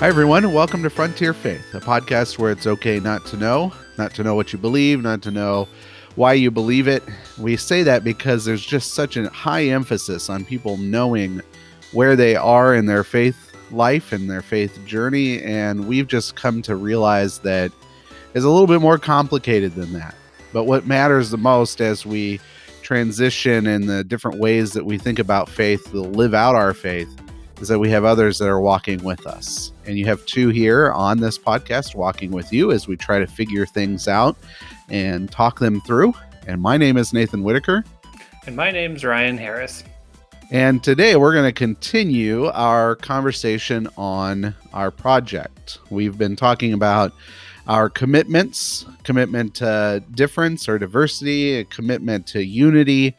Hi, everyone. Welcome to Frontier Faith, a podcast where it's okay not to know, not to know what you believe, not to know why you believe it. We say that because there's just such a high emphasis on people knowing where they are in their faith life and their faith journey. And we've just come to realize that it's a little bit more complicated than that. But what matters the most as we transition in the different ways that we think about faith, to live out our faith, is that we have others that are walking with us. And you have two here on this podcast walking with you as we try to figure things out and talk them through. And my name is Nathan Whitaker. And my name's Ryan Harris. And today we're going to continue our conversation on our project. We've been talking about our commitments commitment to difference or diversity, a commitment to unity,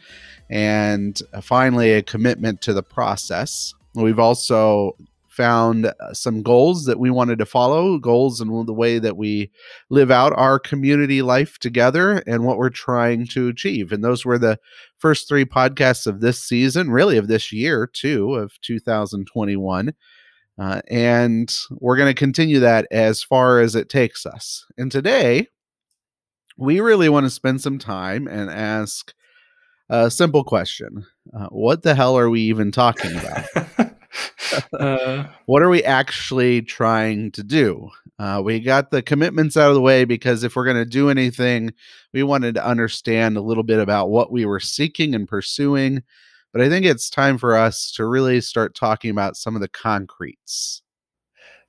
and finally a commitment to the process. We've also found uh, some goals that we wanted to follow, goals and the way that we live out our community life together and what we're trying to achieve. And those were the first three podcasts of this season, really of this year, too, of 2021. Uh, and we're going to continue that as far as it takes us. And today, we really want to spend some time and ask a simple question uh, What the hell are we even talking about? uh, what are we actually trying to do? Uh, we got the commitments out of the way because if we're going to do anything, we wanted to understand a little bit about what we were seeking and pursuing. But I think it's time for us to really start talking about some of the concretes.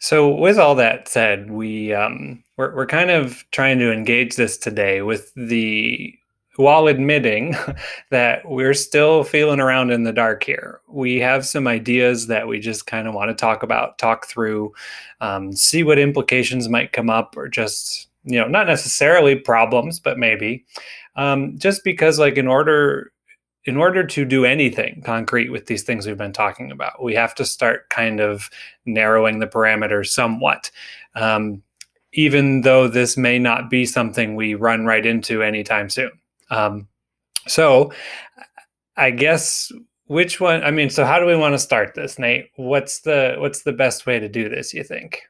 So, with all that said, we um, we're, we're kind of trying to engage this today with the while admitting that we're still feeling around in the dark here. We have some ideas that we just kind of want to talk about, talk through, um, see what implications might come up, or just, you know, not necessarily problems, but maybe. Um, just because, like, in order in order to do anything concrete with these things we've been talking about, we have to start kind of narrowing the parameters somewhat. Um, even though this may not be something we run right into anytime soon. Um, so I guess which one? I mean, so how do we want to start this, Nate? What's the what's the best way to do this? You think?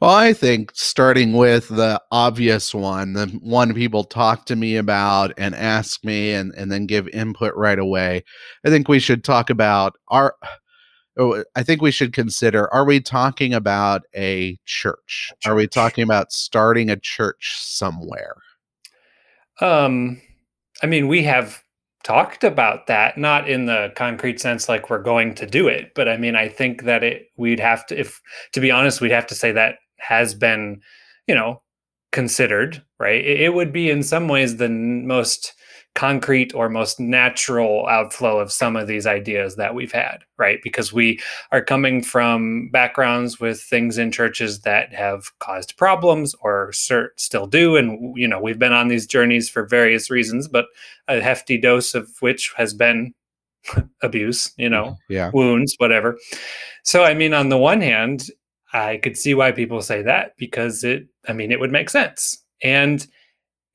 Well, I think starting with the obvious one, the one people talk to me about and ask me and, and then give input right away. I think we should talk about our oh, I think we should consider are we talking about a church? church? Are we talking about starting a church somewhere? Um I mean, we have talked about that, not in the concrete sense like we're going to do it, but I mean, I think that it we'd have to if to be honest, we'd have to say that has been, you know, considered, right? It, it would be in some ways the most concrete or most natural outflow of some of these ideas that we've had, right? Because we are coming from backgrounds with things in churches that have caused problems or cert- still do. And, you know, we've been on these journeys for various reasons, but a hefty dose of which has been abuse, you know, mm-hmm. yeah. wounds, whatever. So, I mean, on the one hand, I could see why people say that because it, I mean, it would make sense. And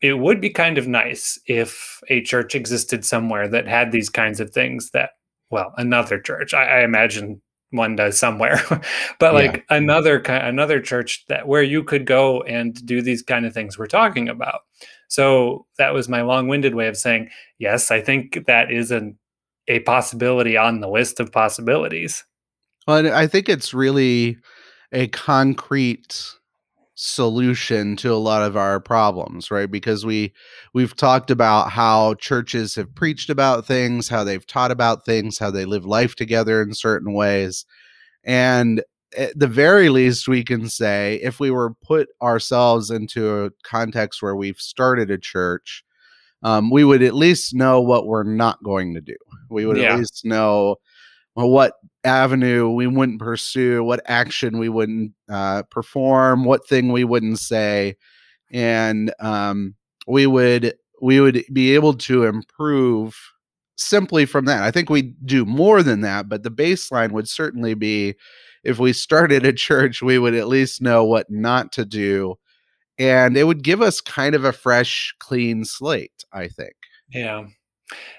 it would be kind of nice if a church existed somewhere that had these kinds of things that well another church i, I imagine one does somewhere but like yeah. another another church that where you could go and do these kind of things we're talking about so that was my long-winded way of saying yes i think that is an a possibility on the list of possibilities well i think it's really a concrete solution to a lot of our problems right? Because we we've talked about how churches have preached about things how they've taught about things how they live life together in certain ways. And at the very least we can say if we were put ourselves into a context where we've started a church um, we would at least know what we're not going to do. We would yeah. at least know what avenue we wouldn't pursue, what action we wouldn't uh, perform, what thing we wouldn't say, and um, we would we would be able to improve simply from that. I think we do more than that, but the baseline would certainly be if we started a church, we would at least know what not to do, and it would give us kind of a fresh, clean slate. I think. Yeah,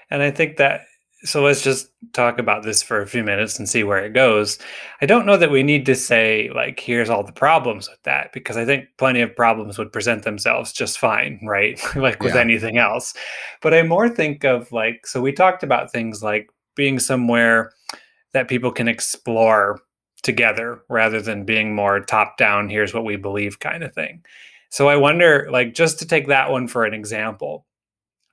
and I think that so let's just talk about this for a few minutes and see where it goes. I don't know that we need to say like here's all the problems with that because I think plenty of problems would present themselves just fine, right? like with Yeah. anything else. But I more think of like so we talked about things like being somewhere that people can explore together rather than being more top down here's what we believe kind of thing. So I wonder like just to take that one for an example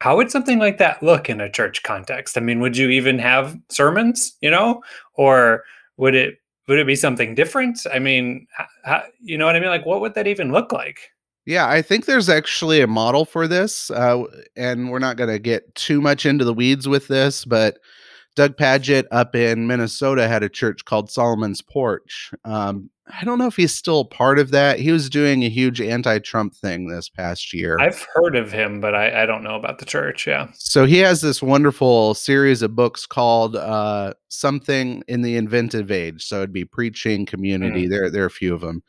how would something like that look in a church context? I mean, would you even have sermons, you know, or would it would it be something different? I mean, how, you know what I mean? Like, what would that even look like? Yeah, I think there's actually a model for this, uh, and we're not going to get too much into the weeds with this, but Doug Pagitt up in Minnesota had a church called Solomon's Porch. Um, I don't know if he's still part of that. He was doing a huge anti-Trump thing this past year. I've heard of him, but I, I don't know about the church. Yeah. So he has this wonderful series of books called uh, "Something in the Inventive Age." So it'd be preaching, community. There, there are a few of them,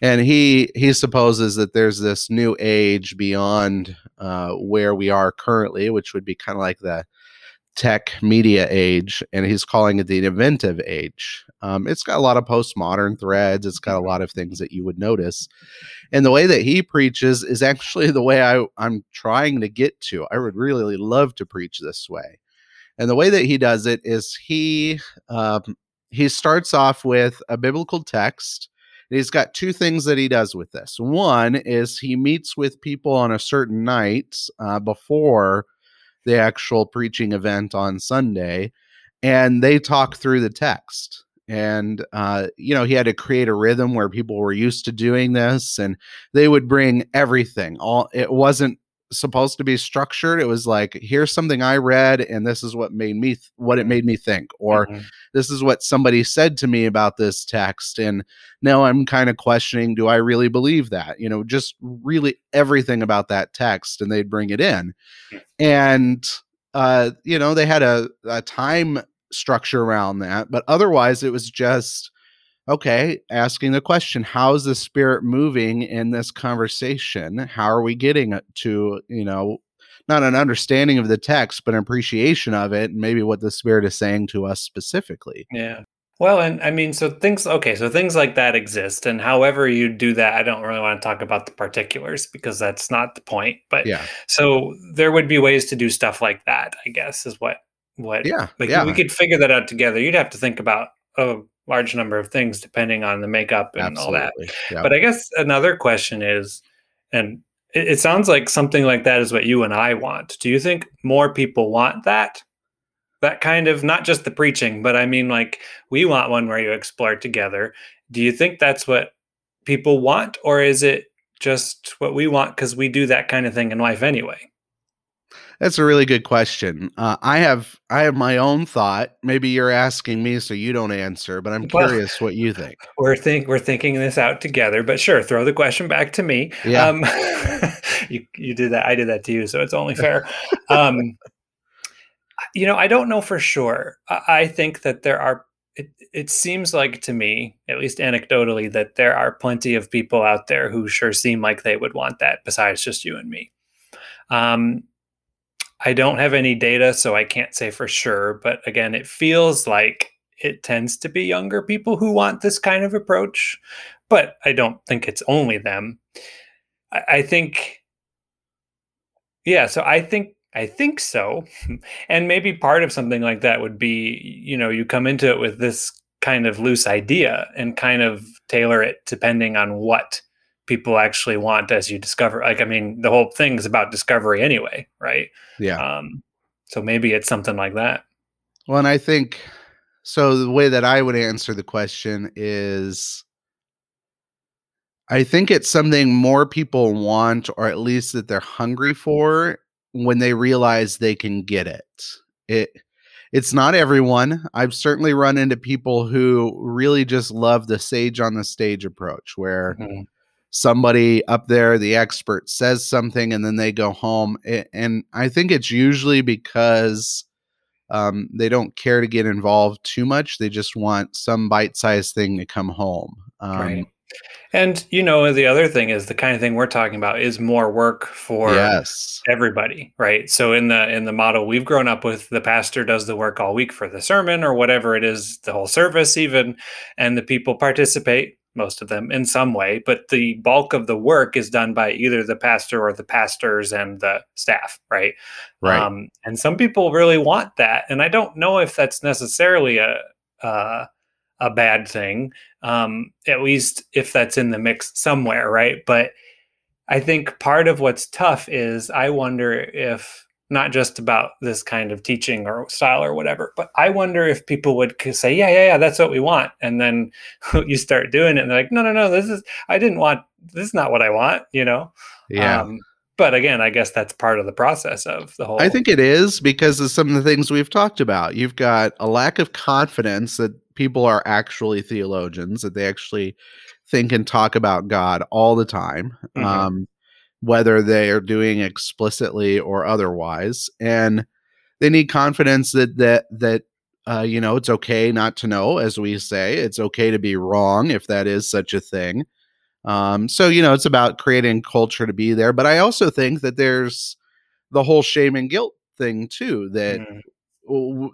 and he he supposes that there's this new age beyond uh, where we are currently, which would be kind of like the tech media age, and he's calling it the inventive age. Um, it's got a lot of postmodern threads. It's got a lot of things that you would notice. And the way that he preaches is actually the way I, I'm trying to get to. I would really love to preach this way. And the way that he does it is he um, he starts off with a biblical text. And he's got two things that he does with this. One is he meets with people on a certain night uh, before the actual preaching event on Sunday, and they talk through the text. And uh, you know, he had to create a rhythm where people were used to doing this, and they would bring everything. All it wasn't supposed to be structured. It was like, here's something I read, and this is what made me th- what it made me think, or Mhm. this is what somebody said to me about this text and now i'm kind of questioning do i really believe that you know just really everything about that text and they'd bring it in and uh you know they had a, a time structure around that but otherwise it was just okay asking the question how's the spirit moving in this conversation how are we getting uh, to you know not an understanding of the text but an appreciation of it and maybe what the spirit is saying to us specifically Yeah. Well, and I mean, so things, okay, so things like that exist. And however you do that, I don't really want to talk about the particulars because that's not the point. But yeah so there would be ways to do stuff like that, I guess, is what, what, yeah like yeah we could figure that out together. You'd have to think about a large number of things depending on the makeup and all that. absolutely yeah. But I guess another question is, and it, it sounds like something like that is what you and I want. Do you think more people want that? That kind of not just the preaching, but I mean, like we want one where you explore together. Do you think that's what people want, or is it just what we want because we do that kind of thing in life anyway? That's a really good question. Uh, I have I have my own thought. Maybe you're asking me so you don't answer, but I'm Well- curious what you think. We're think we're thinking this out together, but sure, throw the question back to me. Yeah. Um, you you did that. I did that to you, so it's only fair. Um, you know, I don't know for sure. I, I think that there are. It, it seems like to me, at least anecdotally, that there are plenty of people out there who sure seem like they would want that. Besides just you and me. Um, I don't have any data, so I can't say for sure. But again, it feels like it tends to be younger people who want this kind of approach. But I don't think it's only them. I, I think, yeah. So I think I think so, and maybe part of something like that would be, you know, you come into it with this kind of loose idea and kind of tailor it depending on what people actually want as you discover like i mean the whole thing is about discovery anyway right Yeah. um so maybe it's something like that Well, and I think so. The way that I would answer the question is I think it's something more people want, or at least that they're hungry for when they realize they can get it. It it's not everyone. I've certainly run into people who really just love the sage on the stage approach where Mhm. Somebody up there, the expert, says something and then they go home. And I think it's usually because um, they don't care to get involved too much. They just want some bite sized thing to come home. Um, right And you know, the other thing is the kind of thing we're talking about is more work for Yes. everybody, right? So in the in the model we've grown up with, the pastor does the work all week for the sermon or whatever it is, the whole service even, and the people participate, most of them in some way, but the bulk of the work is done by either the pastor or the pastors and the staff, right? Right. Um, and some people really want that, and I don't know if that's necessarily a uh, a bad thing. Um, at least if that's in the mix somewhere, right? But I think part of what's tough is I wonder if not just about this kind of teaching or style or whatever, but I wonder if people would say, yeah, yeah, yeah, that's what we want. And then you start doing it and they're like, no, no, no, this is, I didn't want, this is not what I want, you know? Yeah. Um, but again, I guess that's part of the process of the whole. I think it is because of some of the things we've talked about. You've got a lack of confidence that people are actually theologians, that they actually think and talk about God all the time, Mhm. um, whether they are doing explicitly or otherwise, and they need confidence that that that uh, you know it's okay not to know, as we say, it's okay to be wrong if that is such a thing. Um, so you know, it's about creating culture to be there, but I also think that there's the whole shame and guilt thing too that Mm,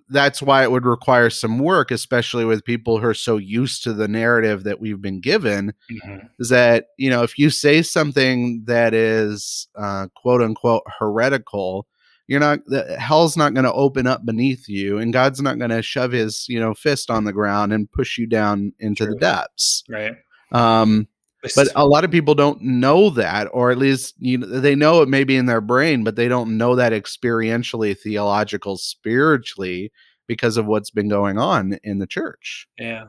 that's why it would require some work especially with people who are so used to the narrative that we've been given mhm. is that you know if you say something that is uh, quote unquote heretical you're not the, hell's not going to open up beneath you and god's not going to shove his you know fist on the ground and push you down into the depths Right. um but a lot of people don't know that or at least you know they know it maybe in their brain but they don't know that experientially theological spiritually because of what's been going on in the church Yeah.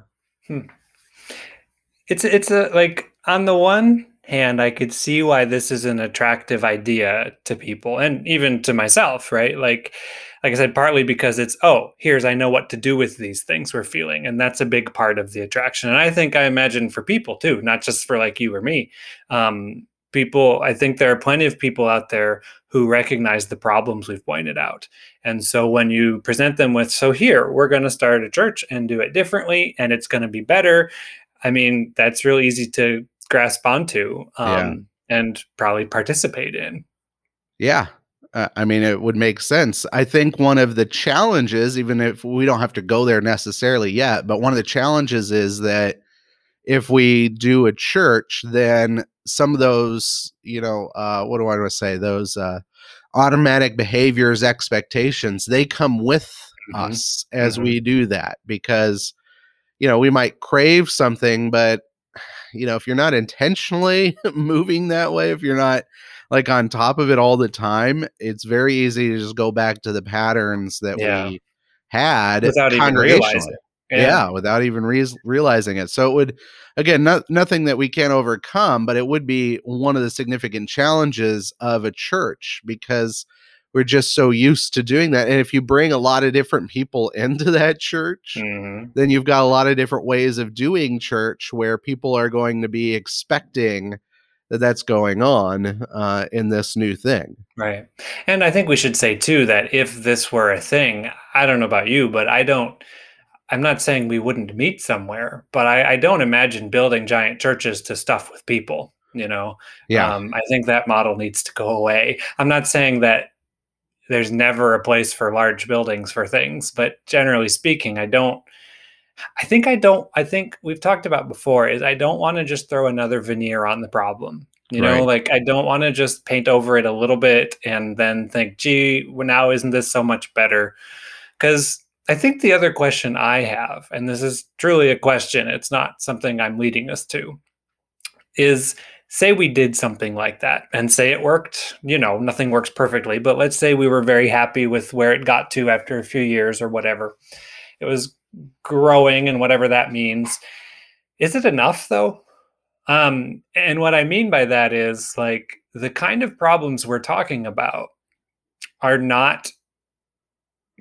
Hmm. It's it's a like on the one hand, I could see why this is an attractive idea to people and even to myself, right? Like like I said, partly because it's oh, here's I know what to do with these things we're feeling, and that's a big part of the attraction. And I think I imagine for people too, not just for like you or me. Um, people, I think there are plenty of people out there who recognize the problems we've pointed out. And so when you present them with, so here, we're going to start a church and do it differently, and it's going to be better. I mean, that's real easy to grasp onto um, and probably participate in. yeah uh, i mean it would make sense i think one of the challenges even if we don't have to go there necessarily yet but one of the challenges is that if we do a church then some of those you know uh what do i want to say those uh automatic behaviors expectations they come with Mhm. us as Mhm. we do that because you know we might crave something but you know if you're not intentionally moving that way if you're not like on top of it all the time it's very easy to just go back to the patterns that Yeah. we had Without even realizing. yeah, without even re- realizing it. So it would, again, not, nothing that we can't overcome, but it would be one of the significant challenges of a church because we're just so used to doing that. And if you bring a lot of different people into that church, Mhm. then you've got a lot of different ways of doing church where people are going to be expecting that that's going on uh, in this new thing. Right. And I think we should say too that if this were a thing, I don't know about you, but I don't I'm not saying we wouldn't meet somewhere, but I, I don't imagine building giant churches to stuff with people. You know, Yeah. um, I think that model needs to go away. I'm not saying that there's never a place for large buildings for things, but generally speaking, I don't. I think I don't. I think we've talked about before is I don't want to just throw another veneer on the problem. You know, Right. like I don't want to just paint over it a little bit and then think, gee, well, now isn't this so much better? Because I think the other question I have, and this is truly a question, it's not something I'm leading us to, is say we did something like that and say it worked. You know, nothing works perfectly, but let's say we were very happy with where it got to after a few years or whatever. It was growing and whatever that means. Is it enough though? Um, and what I mean by that is like the kind of problems we're talking about are not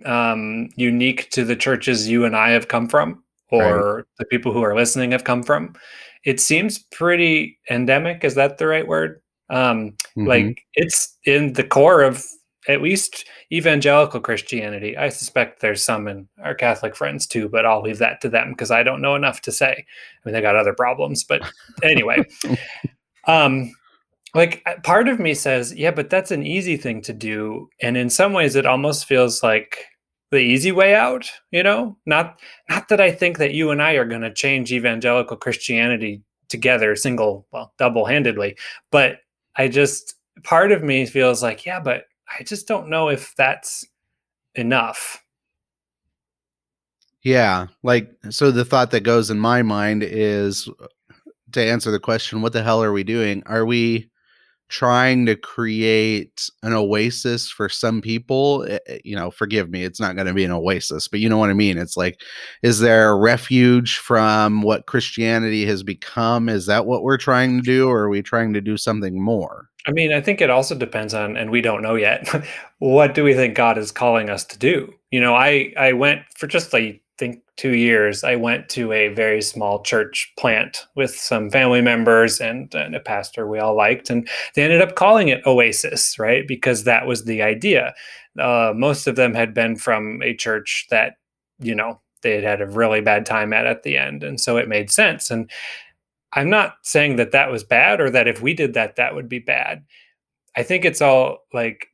um, unique to the churches you and I have come from or the people who are listening have come from. It seems pretty endemic. Is that the right word? Um, Mhm. like it's in the core of at least evangelical Christianity. I suspect there's some in our Catholic friends too, but I'll leave that to them because I don't know enough to say. I mean, they got other problems, but anyway, um, like part of me says, yeah, but that's an easy thing to do, and in some ways, it almost feels like the easy way out. You know, not not that I think that you and I are going to change evangelical Christianity together, single, well, double handedly, but I just part of me feels like, yeah, but I just don't know if that's enough. Yeah, like so the thought that goes in my mind is to answer the question, what the hell are we doing? Are we trying to create an oasis for some people eh, eh, you know forgive me it's not going to be an oasis but you know what i mean it's like is there a refuge from what christianity has become? Is that what we're trying to do or are we trying to do something more? I mean i think it also depends on and we don't know yet what do we think god is calling us to do? You know i i went for just think two years, I went to a very small church plant with some family members and, and, a pastor we all liked. And they ended up calling it Oasis, right? Because that was the idea. Uh, most of them had been from a church that, you know, they had had a really bad time at at the end. And so it made sense. And I'm not saying that that was bad or that if we did that, that would be bad. I think it's all like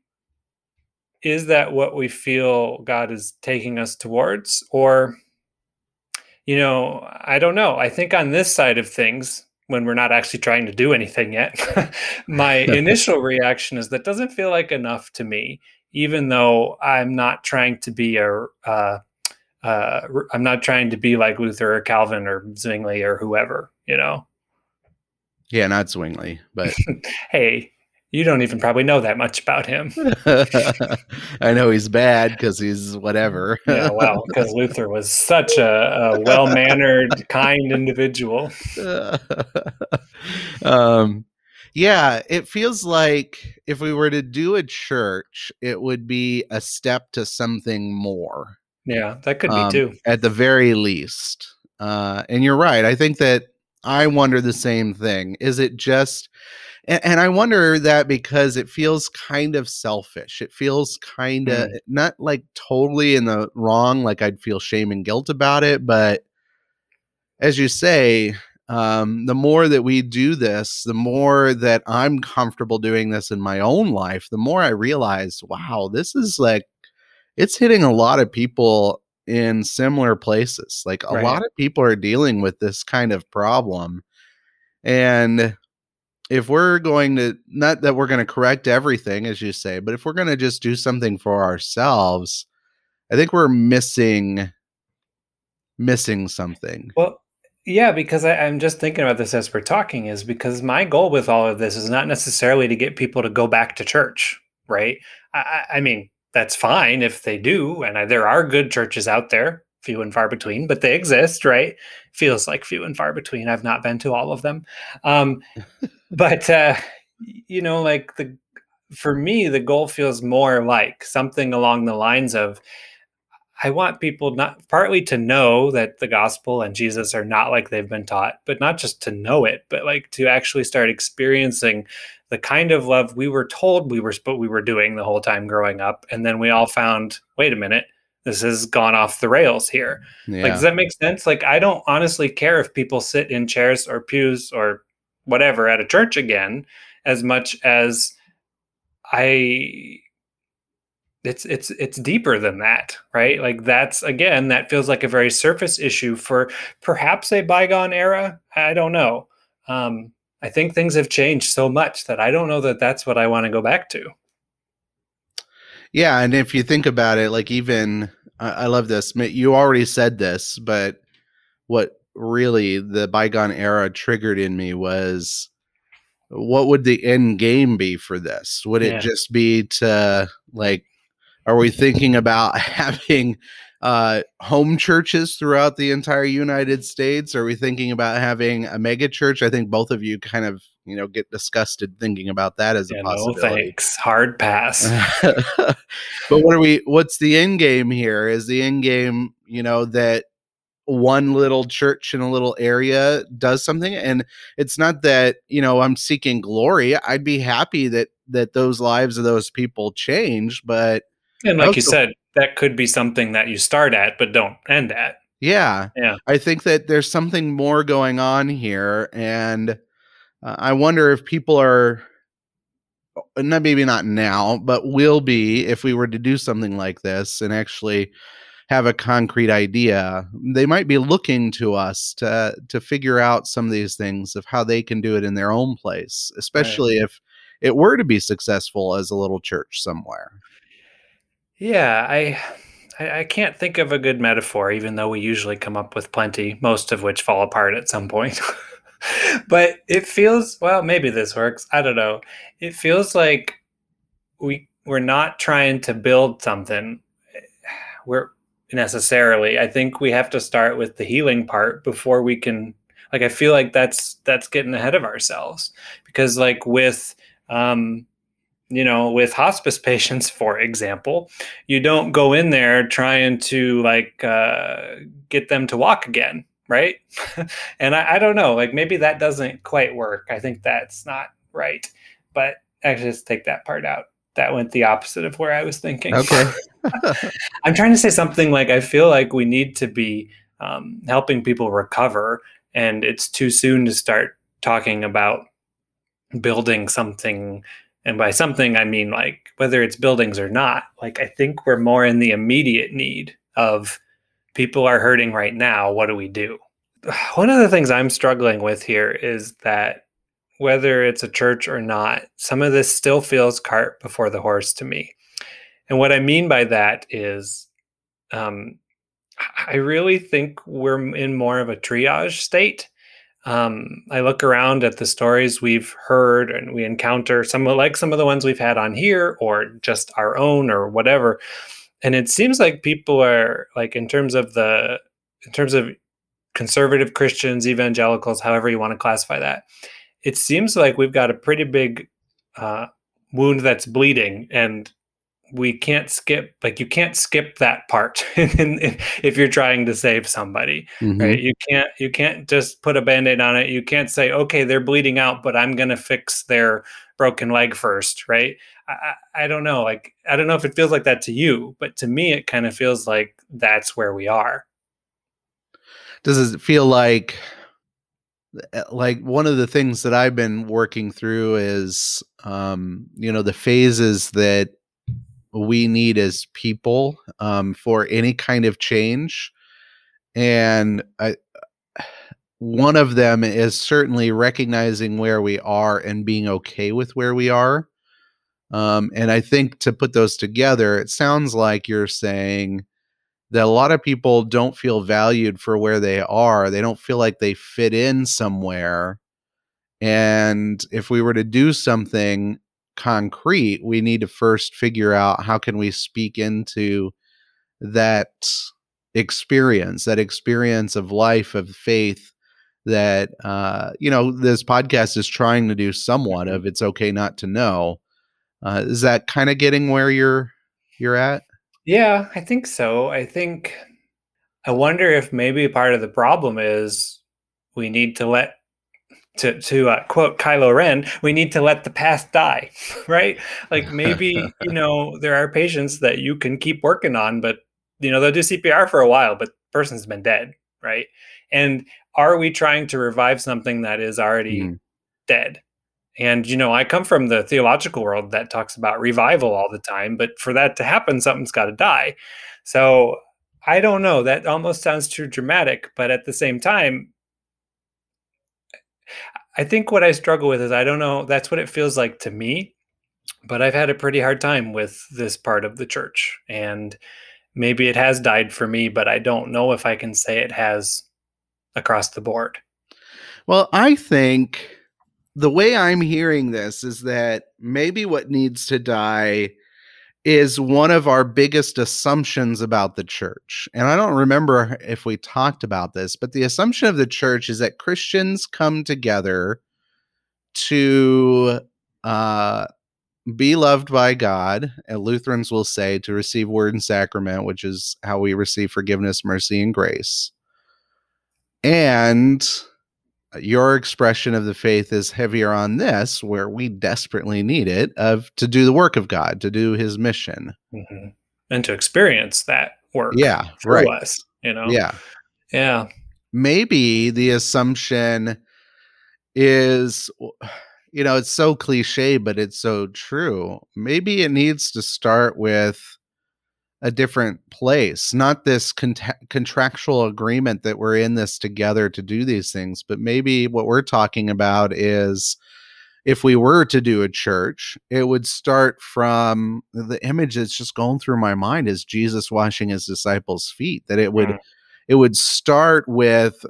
is that what we feel God is taking us towards? Or, you know, I don't know. I think on this side of things, when we're not actually trying to do anything yet, my initial reaction is that doesn't feel like enough to me, even though I'm not trying to be a, uh, uh, I'm not trying to be like Luther or Calvin or Zwingli or whoever, you know? Yeah, not Zwingli, but hey, you don't even probably know that much about him. I know he's bad because he's whatever. yeah, well, because Luther was such a, a well mannered, kind individual. um, yeah, it feels like if we were to do a church, it would be a step to something more. Yeah, that could um, be too. At the very least. Uh, and you're right. I think that I wonder the same thing. Is it just and, and, I wonder that because it feels kind of selfish. It feels kind of mm. not like totally in the wrong, like I'd feel shame and guilt about it. But as you say, um, the more that we do this, the more that I'm comfortable doing this in my own life, the more I realize, wow, this is like, it's hitting a lot of people in similar places. Like a right. lot of people are dealing with this kind of problem. And if we're going to not that we're going to correct everything as you say but if we're going to just do something for ourselves i think we're missing missing something well yeah because I, i'm just thinking about this as we're talking is because my goal with all of this is not necessarily to get people to go back to church right i, I mean that's fine if they do and I, there are good churches out there few and far between, but they exist, right? Feels like few and far between. I've not been to all of them. Um, but, uh, you know, like the, for me, the goal feels more like something along the lines of, I want people not partly to know that the gospel and Jesus are not like they've been taught, but not just to know it, but like to actually start experiencing the kind of love we were told we were but we were doing the whole time growing up, and then we all found, wait a minute, this has gone off the rails here. Yeah. Like, does that make sense? Like, I don't honestly care if people sit in chairs or pews or whatever at a church again, as much as I it's it's it's deeper than that right? Like that's again that feels like a very surface issue for perhaps a bygone era. I don't know. Um i think things have changed so much that i don't know that that's what i want to go back to. Yeah and if you think about it like even I, I love this. You already said this, but what really the bygone era triggered in me was what would the end game be for this? Would yeah. it just be to like, are we thinking about having uh, home churches throughout the entire United States? Are we thinking about having a mega church? I think both of you kind of you know get disgusted thinking about that as yeah, a possibility. No thanks, hard pass. but what are we? What's the end game here? Is the end game you know that one little church in a little area does something and it's not that you know i'm seeking glory i'd be happy that that those lives of those people change but and like you said that could be something that you start at but don't end at. Yeah. Yeah. I think that there's something more going on here and uh, i wonder if people are uh, not maybe not now but will be if we were to do something like this and actually have a concrete idea, they might be looking to us to to figure out some of these things of how they can do it in their own place, especially right. if it were to be successful as a little church somewhere. Yeah, I I, can't think of a good metaphor, even though we usually come up with plenty, most of which fall apart at some point. but it feels well, maybe this works. I don't know. It feels like we we're not trying to build something. We're necessarily. I think we have to start with the healing part before we can like I feel like that's that's getting ahead of ourselves because like with um you know with hospice patients for example you don't go in there trying to like uh, get them to walk again right and I, I don't know like maybe that doesn't quite work i think that's not right but actually just take that part out that went the opposite of where I was thinking. Okay. I'm trying to say something like I feel like we need to be um, helping people recover, and it's too soon to start talking about building something. And by something, I mean like whether it's buildings or not. Like I think we're more in the immediate need of people are hurting right now. What do we do? One of the things I'm struggling with here is that whether it's a church or not, some of this still feels cart before the horse to me. And what I mean by that is, um, I really think we're in more of a triage state. Um, I look around at the stories we've heard and we encounter some like some of the ones we've had on here or just our own or whatever. And it seems like people are like in terms of the in terms of conservative Christians, evangelicals, however you want to classify that, it seems like we've got a pretty big uh, wound that's bleeding and we can't skip like you can't skip that part if you're trying to save somebody mm-hmm. right? You can't you can't just put a band-aid on it. You can't say okay they're bleeding out but i'm going to fix their broken leg first right? I, I don't know like i don't know if it feels like that to you but to me it kind of feels like that's where we are. Does it feel like Eh, like one of the things that I've been working through is um you know the phases that we need as people um for any kind of change and I one of them is certainly recognizing where we are and being okay with where we are um and I think to put those together it sounds like you're saying that a lot of people don't feel valued for where they are. They don't feel like they fit in somewhere. And if we were to do something concrete, we need to first figure out how can we speak into that experience, that experience of life, of faith that uh, you know this podcast is trying to do somewhat mm-hmm. of it's okay not to know uh, is that kind of getting where you're you're at yeah, I think so. I think I wonder if maybe part of the problem is we need to let to to uh, quote Kylo Ren, we need to let the past die, right? Like maybe you know there are patients that you can keep working on, but you know they'll do CPR for a while, but person's been dead, right? And are we trying to revive something that is already mm. dead? And, you know, I come from the theological world that talks about revival all the time, but for that to happen, something's got to die. So I don't know. That almost sounds too dramatic, but at the same time, I think what I struggle with is I don't know. That's what it feels like to me. But I've had a pretty hard time with this part of the church. And maybe it has died for me, but I don't know if I can say it has across the board. Well, I think the way I'm hearing this is that maybe what needs to die is one of our biggest assumptions about the church. And I don't remember if we talked about this, but the assumption of the church is that Christians come together to uh, be loved by God, and Lutherans will say to receive word and sacrament, which is how we receive forgiveness, mercy, and grace. and your expression of the faith is heavier on this where we desperately need it of to do the work of god to do his mission. Mm-hmm. and to experience that work yeah right. us you know? Yeah. Yeah. Maybe the assumption is you know it's so cliche but it's so true. Maybe it needs to start with a different place not this contractual agreement that we're in this together to do these things but maybe what we're talking about is if we were to do a church it would start from the image that's just going through my mind is jesus washing his disciples feet that it would mm. it would start with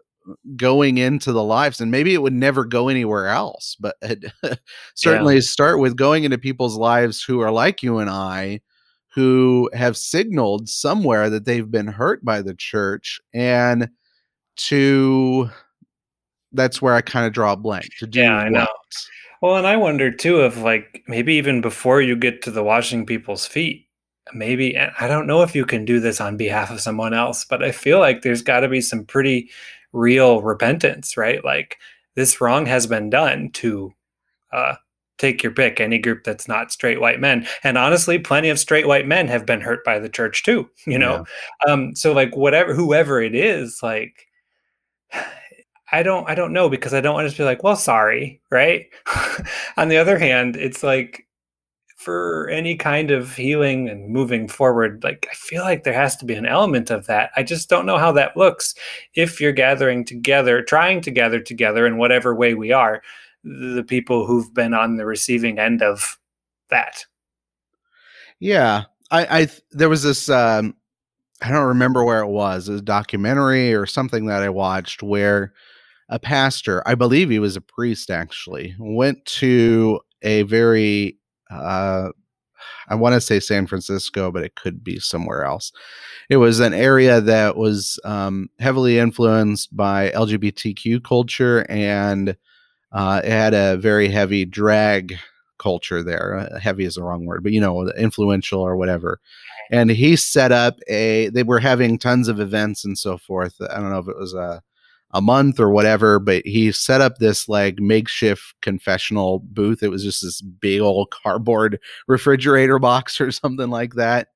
going into the lives and maybe it would never go anywhere else but certainly yeah. start with going into people's lives who are like you and I who have signaled somewhere that they've been hurt by the church and to that's where I kind of draw a blank to do yeah, I know. Well, and I wonder too if like maybe even before you get to the washing people's feet, maybe I don't know if you can do this on behalf of someone else, but I feel like there's got to be some pretty real repentance, right? Like this wrong has been done to uh, take your pick, any group that's not straight white men. And honestly, plenty of straight white men have been hurt by the church too, you know? Yeah. Um, so like whatever, whoever it is, like, I don't, I don't know because I don't want to be like, well, sorry. Right. On the other hand, it's like, for any kind of healing and moving forward like i feel like there has to be an element of that i just don't know how that looks if you're gathering together trying to gather together in whatever way we are the people who've been on the receiving end of that yeah i i there was this um i don't remember where it was a documentary or something that i watched where a pastor i believe he was a priest actually went to a very uh, I want to say San Francisco, but it could be somewhere else. It was an area that was um, heavily influenced by LGBTQ culture, and uh, it had a very heavy drag culture there. Uh, heavy is the wrong word, but you know, influential or whatever. And he set up a. They were having tons of events and so forth. I don't know if it was a a month or whatever, but he set up this like makeshift confessional booth. It was just this big old cardboard refrigerator box or something like that.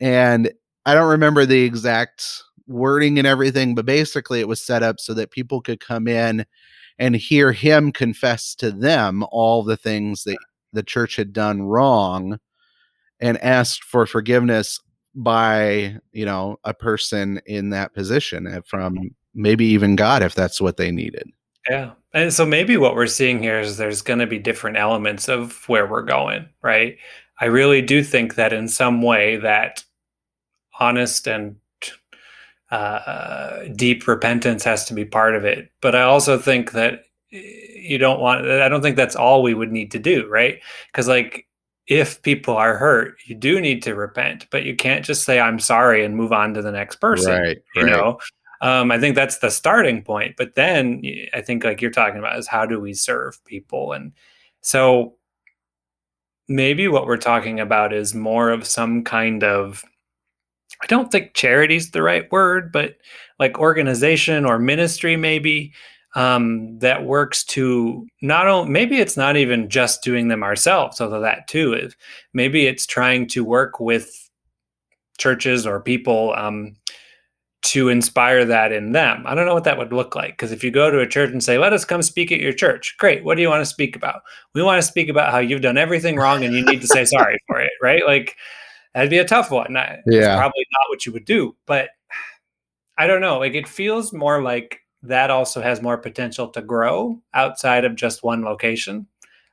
And I don't remember the exact wording and everything, but basically it was set up so that people could come in and hear him confess to them all the things that the church had done wrong and asked for forgiveness by you know a person in that position uh, from maybe even God if that's what they needed. Yeah. And so maybe what we're seeing here is there's going to be different elements of where we're going, right? I really do think that in some way that honest and uh, deep repentance has to be part of it. But I also think that you don't want, I don't think that's all we would need to do, right? Because, like, if people are hurt, you do need to repent, but you can't just say, I'm sorry and move on to the next person. Right, you right. know, um, I think that's the starting point. But then I think, like you're talking about, is how do we serve people? And so maybe what we're talking about is more of some kind of I don't think charity is the right word, but like organization or ministry, maybe um, that works to not only maybe it's not even just doing them ourselves, although that too is maybe it's trying to work with churches or people um, to inspire that in them. I don't know what that would look like because if you go to a church and say, "Let us come speak at your church," great. What do you want to speak about? We want to speak about how you've done everything wrong and you need to say sorry for it, right? Like that'd be a tough one. yeah, probably not what you would do, but I don't know. Like it feels more like that also has more potential to grow outside of just one location,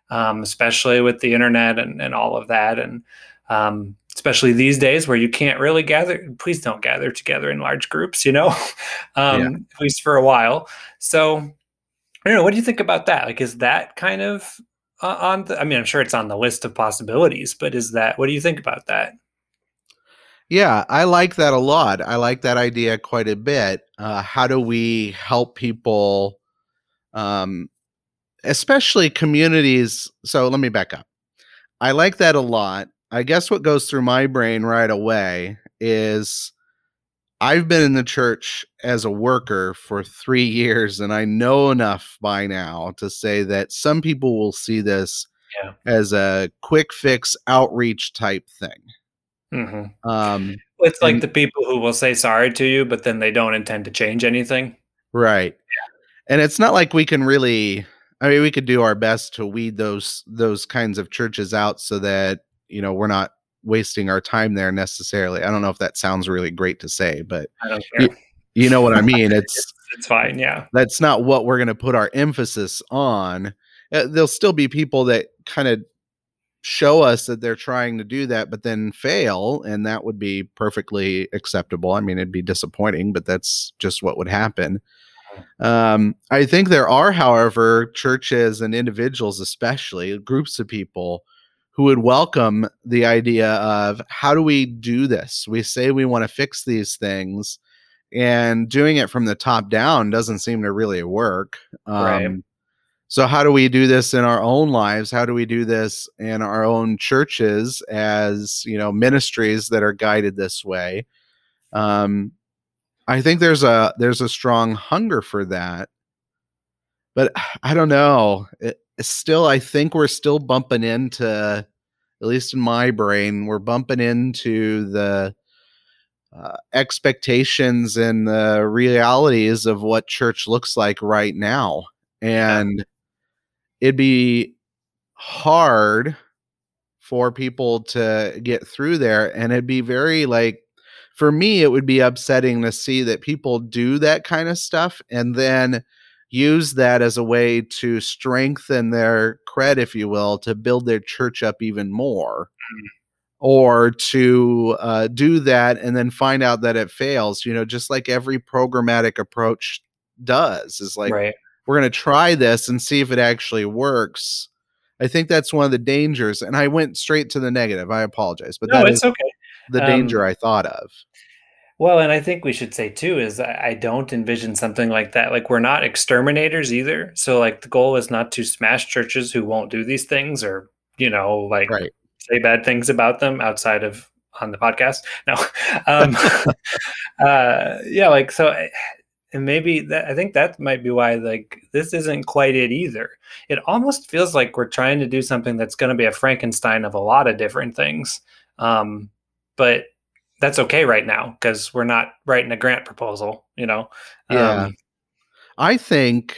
um, especially with the internet and, and all of that. And um, especially these days where you can't really gather please don't gather together in large groups you know um, yeah. at least for a while so i don't know what do you think about that like is that kind of uh, on the, i mean i'm sure it's on the list of possibilities but is that what do you think about that yeah i like that a lot i like that idea quite a bit uh, how do we help people um, especially communities so let me back up i like that a lot I guess what goes through my brain right away is I've been in the church as a worker for three years, and I know enough by now to say that some people will see this Yeah. as a quick fix outreach type thing. Hmm Um, It's like And- the people who will say sorry to you, but then they don't intend to change anything. right. And it's not like we can really I mean we could do our best to weed those those kinds of churches out so that, you know, we're not wasting our time there necessarily. I don't know if that sounds really great to say, but care. you know what I mean. It's It's, it's fine. Yeah. that's not what we're going to put our emphasis on. Uh, there'll still be people that kind of show us that they're trying to do that, but then fail, and that would be perfectly acceptable. I mean, it'd be disappointing, but that's just what would happen. Um, I think there are, however, churches and individuals, especially groups of people, who would welcome the idea of how do we do this? We say we want to fix these things, and doing it from the top down doesn't seem to really work. Um, Right. So, how do we do this in our own lives? How do we do this in our own churches as you know ministries that are guided this way? Um, I think there's a there's a strong hunger for that, but I don't know. It, still, I think we're still bumping into, at least in my brain, we're bumping into the uh, expectations and the realities of what church looks like right now, and it'd be hard for people to get through there and it'd be very like for me it would be upsetting to see that people do that kind of stuff and then use that as a way to strengthen their cred if you will to build their church up even more or to uh, do that and then find out that it fails you know just like every programmatic approach does is like right. We're going to try this and see if it actually works. I think that's one of the dangers. And I went straight to the negative. I apologize, but No, that it's is okay. the um, danger I thought of. Well, and I think we should say too is I I don't envision something like that. Like we're not exterminators either. So like the goal is not to smash churches who won't do these things or you know like Right. say bad things about them outside of on the podcast. No, um, uh, yeah, like so. And maybe that I think that might be why like this isn't quite it either. It almost feels like we're trying to do something that's going to be a Frankenstein of a lot of different things. Um, but that's okay right now because we're not writing a grant proposal, you know. Yeah. Um, I think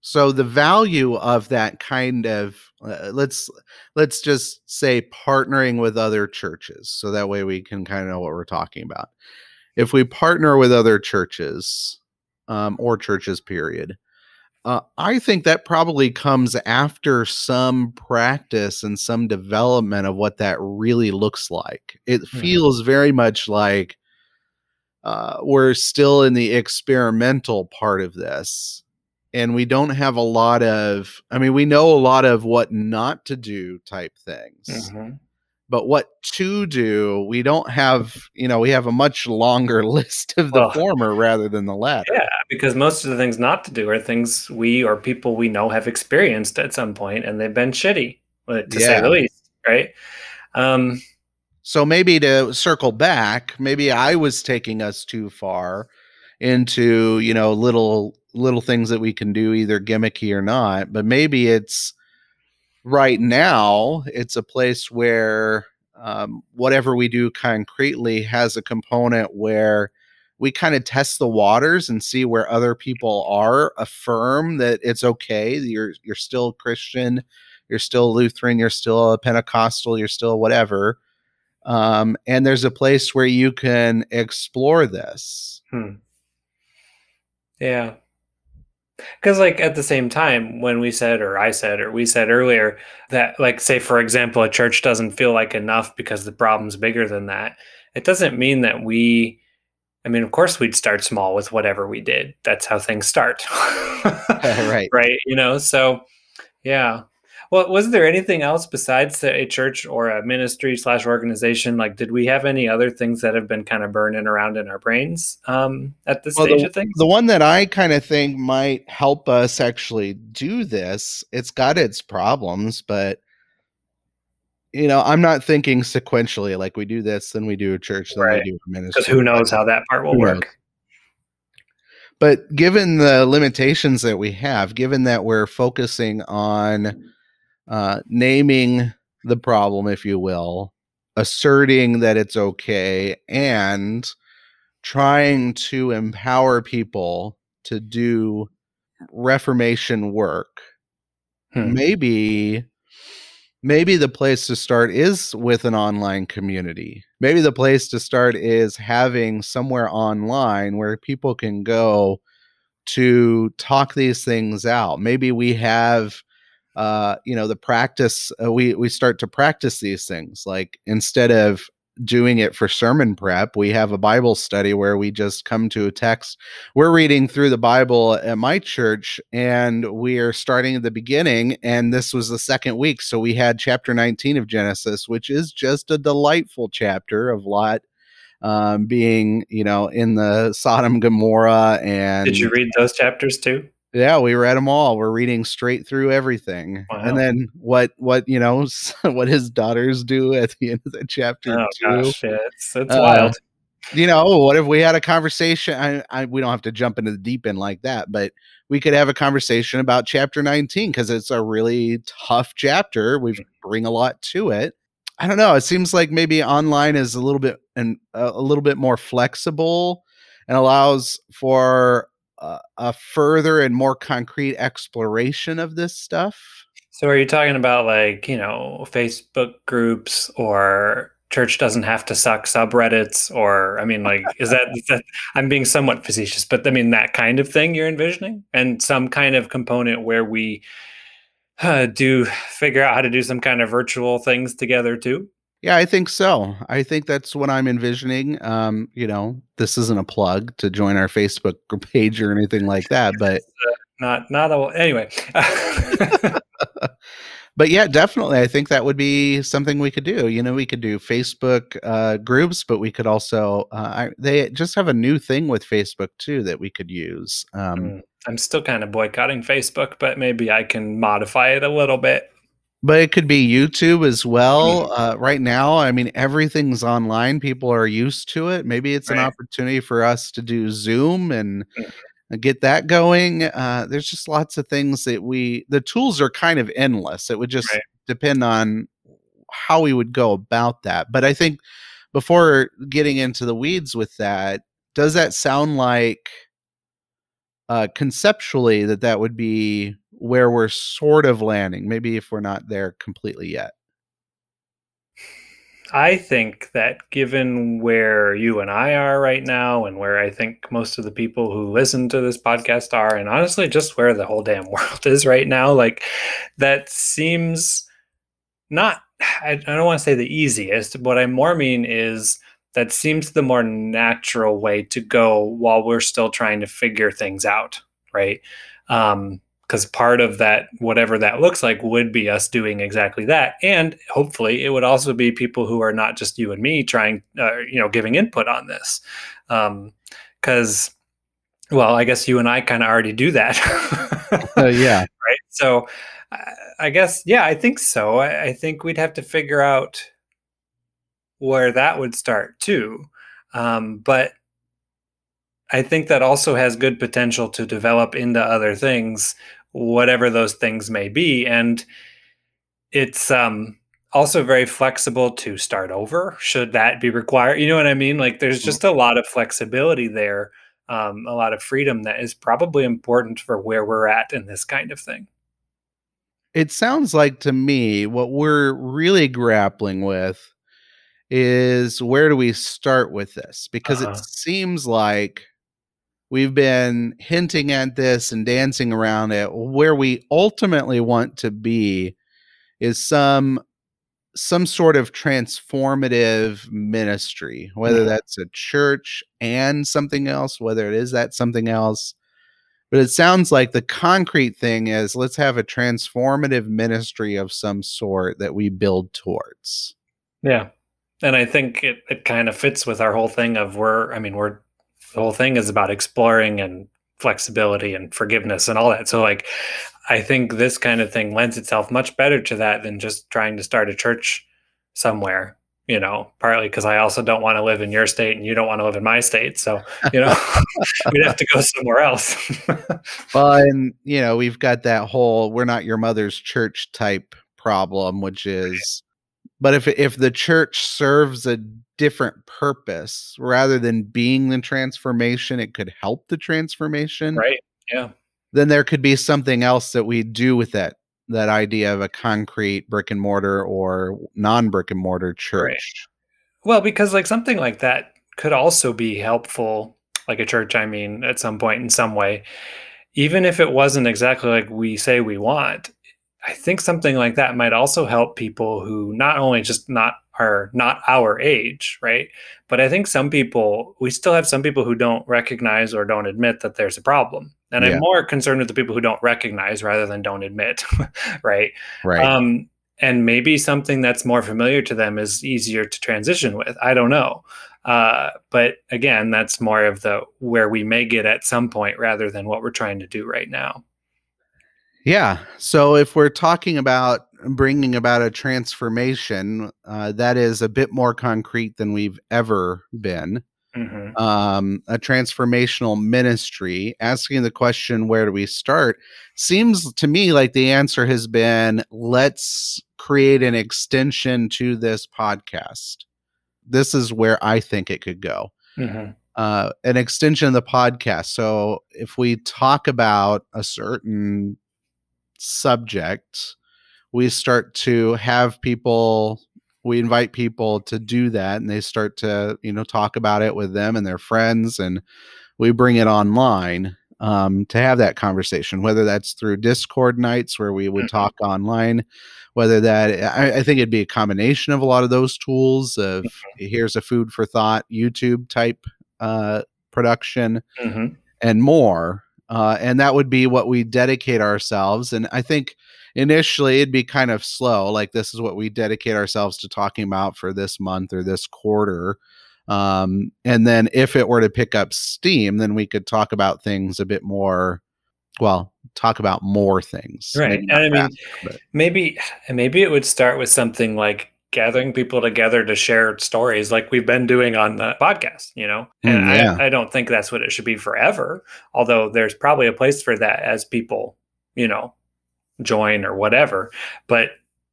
so. The value of that kind of uh, let's let's just say partnering with other churches, so that way we can kind of know what we're talking about. If we partner with other churches um, or churches, period, uh, I think that probably comes after some practice and some development of what that really looks like. It Mhm. feels very much like uh, we're still in the experimental part of this and we don't have a lot of i mean we know a lot of what not to do type things mhm. But what to do we don't have you know we have a much longer list of the Well, former rather than the latter. Yeah, because most of the things not to do are things we or people we know have experienced at some point, and they've been shitty, uh, to say the least, right? Um, so maybe to circle back maybe i was taking us too far into you know little little things that we can do either gimmicky or not but maybe it's right now it's a place where um, whatever we do concretely has a component where we kind of test the waters and see where other people are affirm that it's okay you're you're still christian you're still lutheran you're still a pentecostal you're still whatever um, and there's a place where you can explore this hmm. Yeah. Because, like, at the same time, when we said, or I said, or we said earlier that, like, say, for example, a church doesn't feel like enough because the problem's bigger than that, it doesn't mean that we, I mean, of course, we'd start small with whatever we did. That's how things start. right right you know so yeah well was there anything else besides a church or a ministry slash organization like did we have any other things that have been kind of burning around in our brains um at this Well, stage of things the one that I kind of think might help us actually do this, it's got its problems, but you know, I'm not thinking sequentially like we do this, then we do a church, then Right. we do a ministry. Because who knows how that part will Who work. But given the limitations that we have, given that we're focusing on uh, naming the problem, if you will, asserting that it's okay, and trying to empower people to do reformation work, Hmm. maybe maybe the place to start is with an online community. Maybe the place to start is having somewhere online where people can go to talk these things out. Maybe we have uh you know the practice uh, we we start to practice these things. Like instead of doing it for sermon prep we have a bible study where we just come to a text. We're reading through the bible at my church and we are starting at the beginning and this was the second week. So we had chapter 19 of genesis which is just a delightful chapter of lot um, being you know in the sodom gomorrah and Did you read those chapters too? Yeah, we read them all. We're reading straight through everything, Wow. and then what? What you know? What his daughters do at the end of the chapter Oh two. gosh, it's it's Uh, wild. You know, what if we had a conversation? I, I, we don't have to jump into the deep end like that, but we could have a conversation about chapter nineteen because it's a really tough chapter. We bring a lot to it. I don't know. It seems like maybe online is a little bit and a little bit more flexible and allows for a, a further and more concrete exploration of this stuff. So are you talking about like, you know, Facebook groups or church doesn't have to suck subreddits or I mean like is that, is that I'm being somewhat facetious, but I mean that kind of thing you're envisioning and some kind of component where we uh, do figure out how to do some kind of virtual things together too. Yeah, I think so. I think that's what I'm envisioning. Um, you know, this isn't a plug to join our Facebook page or anything like that, but Not not a, anyway. but yeah, definitely. I think that would be something we could do. You know, we could do Facebook uh, groups, but we could also uh, I, they just have a new thing with Facebook too that we could use. Um, Mm, I'm still kind of boycotting Facebook, but maybe I can modify it a little bit. But it could be YouTube as well. Uh, right now, I mean, everything's online. People are used to it. Maybe it's an opportunity for us to do Zoom and Mhm. and get that going. Uh, there's just lots of things that we, the tools are kind of endless. It would just Right. depend on how we would go about that. But I think before getting into the weeds with that, does that sound like uh, conceptually that that would be where we're sort of landing? Maybe if we're not there completely yet. I think that given where you and I are right now, and where I think most of the people who listen to this podcast are, and honestly, just where the whole damn world is right now, like that seems not, I, don't want to say the easiest. What I more mean is that seems the more natural way to go while we're still trying to figure things out, right? Um, because part of that whatever that looks like would be us doing exactly that. And hopefully it would also be people who are not just you and me trying uh, you know giving input on this. Because well i guess you and i kind of already do that. Uh, yeah. right? So I, I guess yeah i think so. I, I think we'd have to figure out where that would start too. Um, but I think that also has good potential to develop into other things, whatever those things may be. And it's um, also very flexible to start over, should that be required. You know what I mean? Like there's just a lot of flexibility there, um, a lot of freedom that is probably important for where we're at in this kind of thing. It sounds like to me what we're really grappling with is where do we start with this? Because Uh-huh. it seems like we've been hinting at this and dancing around it. Where we ultimately want to be is some some sort of transformative ministry, whether that's a church and something else, whether it is that something else. But it sounds like the concrete thing is let's have a transformative ministry of some sort that we build towards. Yeah. And I think it, it kind of fits with our whole thing of we're, I mean, we're, the whole thing is about exploring and flexibility and forgiveness and all that. So, like, I think this kind of thing lends itself much better to that than just trying to start a church somewhere you know, partly because I also don't want to live in your state and you don't want to live in my state. So, you know, we'd have to go somewhere else. well, and, you know, we've got that whole we're not your mother's church type problem, which is, but if, if the church serves a different purpose rather than being the transformation, it could help the transformation. Right. Yeah. Then there could be something else that we do with that that idea of a concrete brick and mortar or non brick and mortar church. Right. Well, because like something like that could also be helpful, like a church, I mean, at some point in some way, even if it wasn't exactly like we say we want. I think something like that might also help people who not only just not are not our age, right? But I think some people, we still have some people who don't recognize or don't admit that there's a problem. And yeah. I'm more concerned with the people who don't recognize rather than don't admit, right? Right. Um, and maybe something that's more familiar to them is easier to transition with. I don't know. Uh, but again, that's more of the where we may get at some point rather than what we're trying to do right now. Yeah. So if we're talking about bringing about a transformation, uh, that is a bit more concrete than we've ever been. Mm-hmm. Um, a transformational ministry, asking the question, where do we start? Seems to me like the answer has been let's create an extension to this podcast. This is where I think it could go. Mm-hmm. Uh, an extension of the podcast. So if we talk about a certain subject, we start to have people we invite people to do that and they start to you know talk about it with them and their friends and we bring it online um, to have that conversation whether that's through discord nights where we would mm-hmm. talk online whether that I, I, think it'd be a combination of a lot of those tools of mm-hmm. here's a food for thought youtube type uh, production mm-hmm. and more uh, and that would be what we dedicate ourselves and i think initially it'd be kind of slow like this is what we dedicate ourselves to talking about for this month or this quarter um, and then if it were to pick up steam then we could talk about things a bit more well talk about more things right and i mean faster, maybe maybe it would start with something like gathering people together to share stories like we've been doing on the podcast you know and mm, yeah. I, I don't think that's what it should be forever although there's probably a place for that as people you know join or whatever. But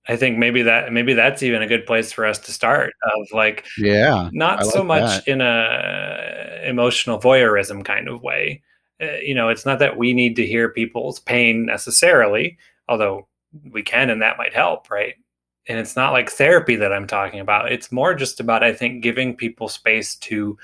I think maybe that maybe that's even a good place for us to start of like yeah not like so much that. in a emotional voyeurism kind of way uh, you know it's not that we need to hear people's pain necessarily although we can and that might help right and it's not like therapy that I'm talking about it's more just about I think giving people space to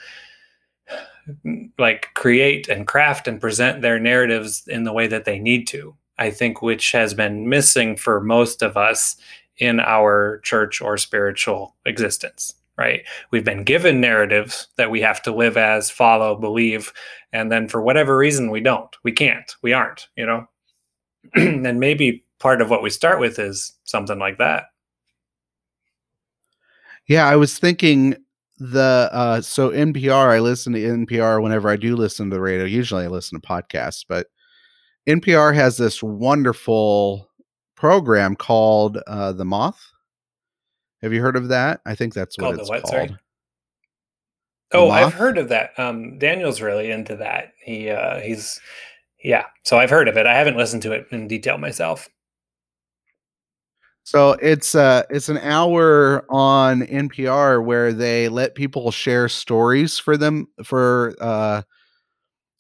like create and craft and present their narratives in the way that they need to I think, which has been missing for most of us in our church or spiritual existence, right? We've been given narratives that we have to live as, follow, believe, and then for whatever reason, we don't. We can't. We aren't, you know? and maybe part of what we start with is something like that. Yeah, I was thinking the uh so NPR I listen to NPR whenever I do listen to the radio. Usually I listen to podcasts, but NPR has this wonderful program called uh, The Moth. Have you heard of that? I think that's what called it's what, called. Sorry? Oh, Moth? I've heard of that. Um, Daniel's really into that. He uh, he's yeah. So I've heard of it. I haven't listened to it in detail myself. So it's uh it's an hour on NPR where they let people share stories for them for uh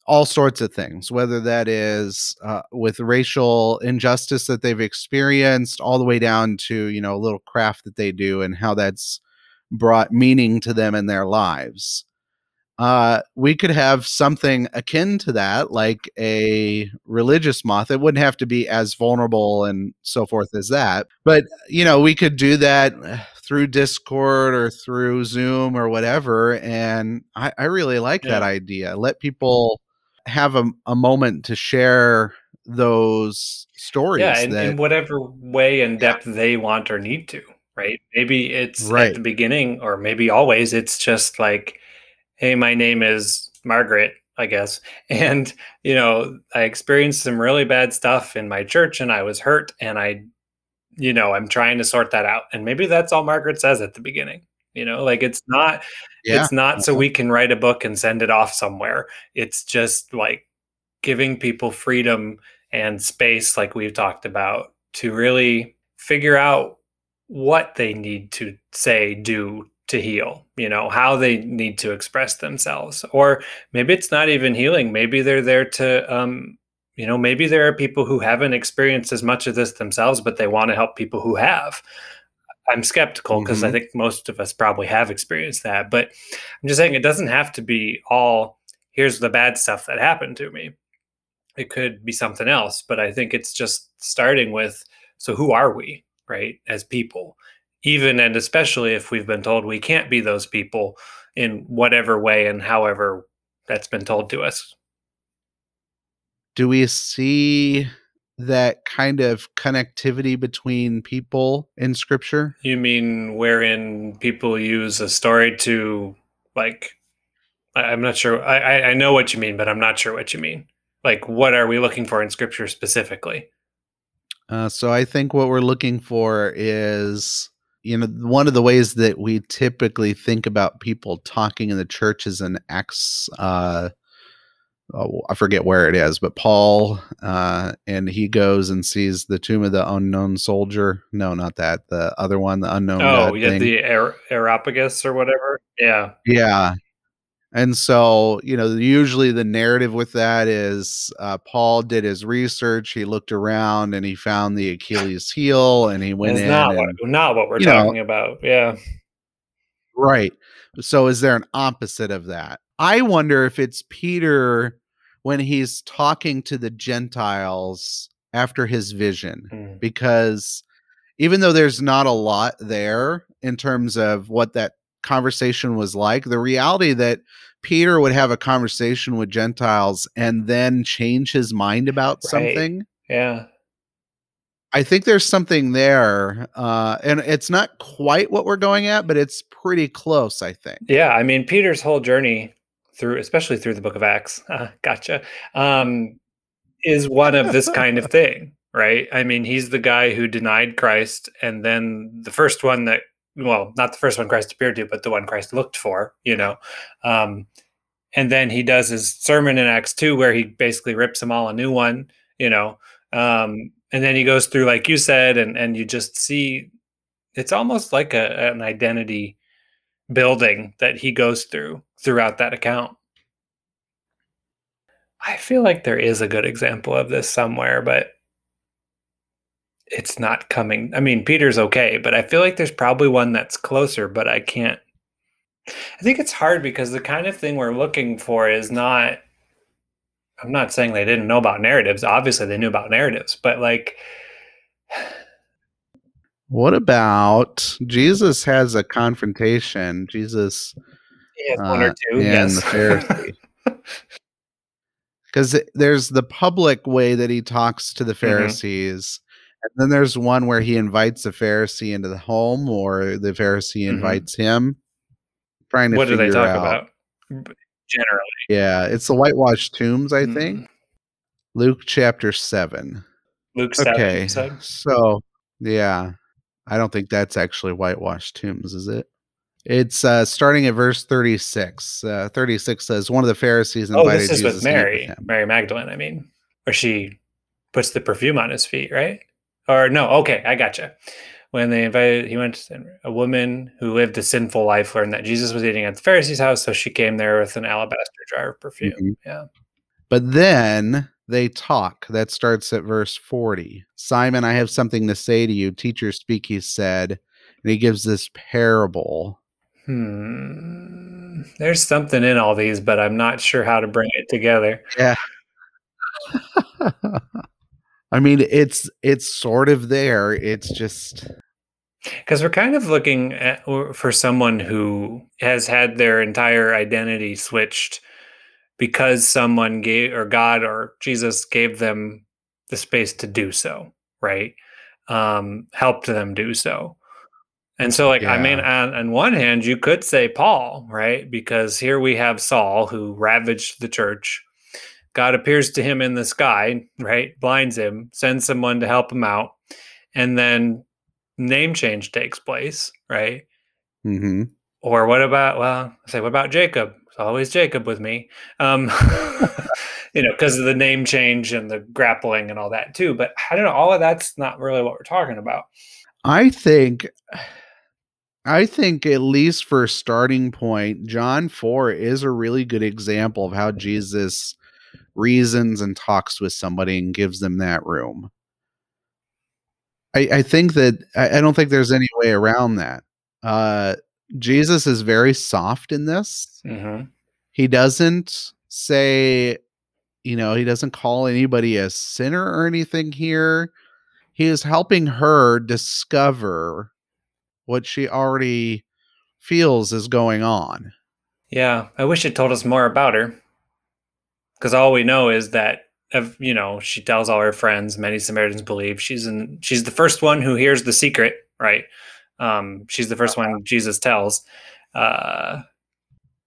all sorts of things, whether that is uh, with racial injustice that they've experienced, all the way down to you know a little craft that they do and how that's brought meaning to them in their lives. Uh, we could have something akin to that, like a religious moth. It wouldn't have to be as vulnerable and so forth as that, but you know, we could do that through Discord or through Zoom or whatever. And I, I really like yeah. that idea. Let people have a, a moment to share those stories. Yeah, in, that, in whatever way and depth yeah. they want or need to, right? Maybe it's right. at the beginning, or maybe always it's just like, hey, my name is Margaret, I guess. And, you know, I experienced some really bad stuff in my church and I was hurt and I you know, I'm trying to sort that out. And maybe that's all Margaret says at the beginning. You know, like it's not yeah. it's not so we can write a book and send it off somewhere. It's just like giving people freedom and space like we've talked about to really figure out what they need to say, do to heal, you know, how they need to express themselves. Or maybe it's not even healing. Maybe they're there to um, you know maybe there are people who haven't experienced as much of this themselves but they want to help people who have i'm skeptical because mm-hmm. i think most of us probably have experienced that but i'm just saying it doesn't have to be all here's the bad stuff that happened to me it could be something else but i think it's just starting with so who are we right as people even and especially if we've been told we can't be those people in whatever way and however that's been told to us do we see that kind of connectivity between people in scripture? You mean wherein people use a story to like I'm not sure. I, I know what you mean, but I'm not sure what you mean. Like, what are we looking for in scripture specifically? Uh, so I think what we're looking for is, you know, one of the ways that we typically think about people talking in the church is in Acts uh, oh, I forget where it is, but Paul, uh, and he goes and sees the tomb of the unknown soldier. No, not that. The other one, the unknown. Oh, yeah, thing. the Areopagus or whatever. Yeah, yeah. And so, you know, usually the narrative with that is uh, Paul did his research. He looked around and he found the Achilles heel, and he went it's in. Not, and, what, not what we're talking know, about. Yeah. Right. So, is there an opposite of that? I wonder if it's Peter when he's talking to the Gentiles after his vision, mm. because even though there's not a lot there in terms of what that conversation was like, the reality that Peter would have a conversation with Gentiles and then change his mind about right. something. Yeah. I think there's something there. Uh, and it's not quite what we're going at, but it's pretty close, I think. Yeah. I mean, Peter's whole journey through, especially through the book of Acts, uh, gotcha, um, is one of this kind of thing, right? I mean, he's the guy who denied Christ, and then the first one that, well, not the first one Christ appeared to, but the one Christ looked for, you know. Um, and then he does his sermon in Acts 2 where he basically rips them all a new one, you know. Um, and then he goes through, like you said, and, and you just see it's almost like a, an identity building that he goes through throughout that account. I feel like there is a good example of this somewhere, but it's not coming. I mean, Peter's okay, but I feel like there's probably one that's closer, but I can't. I think it's hard because the kind of thing we're looking for is not. I'm not saying they didn't know about narratives. Obviously, they knew about narratives, but like what about Jesus has a confrontation? Jesus one or uh, two, and yes. the Pharisee. Because there's the public way that he talks to the mm-hmm. Pharisees. And then there's one where he invites the Pharisee into the home, or the Pharisee mm-hmm. invites him. Trying to what do they talk out. about? Generally, yeah, it's the whitewashed tombs. I mm-hmm. think Luke chapter seven. Luke seven. Okay, so yeah, I don't think that's actually whitewashed tombs, is it? It's uh, starting at verse 36. Uh, 36 says, One of the Pharisees invited Oh, this is Jesus with Mary, with Mary Magdalene, I mean, where she puts the perfume on his feet, right? Or no, okay, I gotcha. When they invited, he went, a woman who lived a sinful life learned that Jesus was eating at the Pharisee's house, so she came there with an alabaster jar of perfume. Mm-hmm. Yeah. But then they talk. That starts at verse 40. Simon, I have something to say to you. Teacher, speak, he said. And he gives this parable. Hmm. There's something in all these, but I'm not sure how to bring it together. Yeah. I mean, it's it's sort of there. It's just because we're kind of looking at for someone who has had their entire identity switched because someone gave or God or Jesus gave them the space to do so, right? Um, helped them do so. And so, like, yeah. I mean, on, on one hand, you could say Paul, right? Because here we have Saul who ravaged the church. God appears to him in the sky, right? Blinds him, sends someone to help him out. and then name change takes place, right? hmm Or what about well, I say what about Jacob? It's always Jacob with me. Um, you know, because of the name change and the grappling and all that too. But I don't know, all of that's not really what we're talking about. I think I think at least for a starting point, John 4 is a really good example of how Jesus reasons and talks with somebody and gives them that room. I, I think that I, I don't think there's any way around that. Uh, Jesus is very soft in this. hmm He doesn't say, you know, he doesn't call anybody a sinner or anything here. He is helping her discover what she already feels is going on. Yeah, I wish it told us more about her. Because all we know is that, you know, she tells all her friends. Many Samaritans believe she's in. She's the first one who hears the secret, right? Um, she's the 1st one Jesus tells, uh,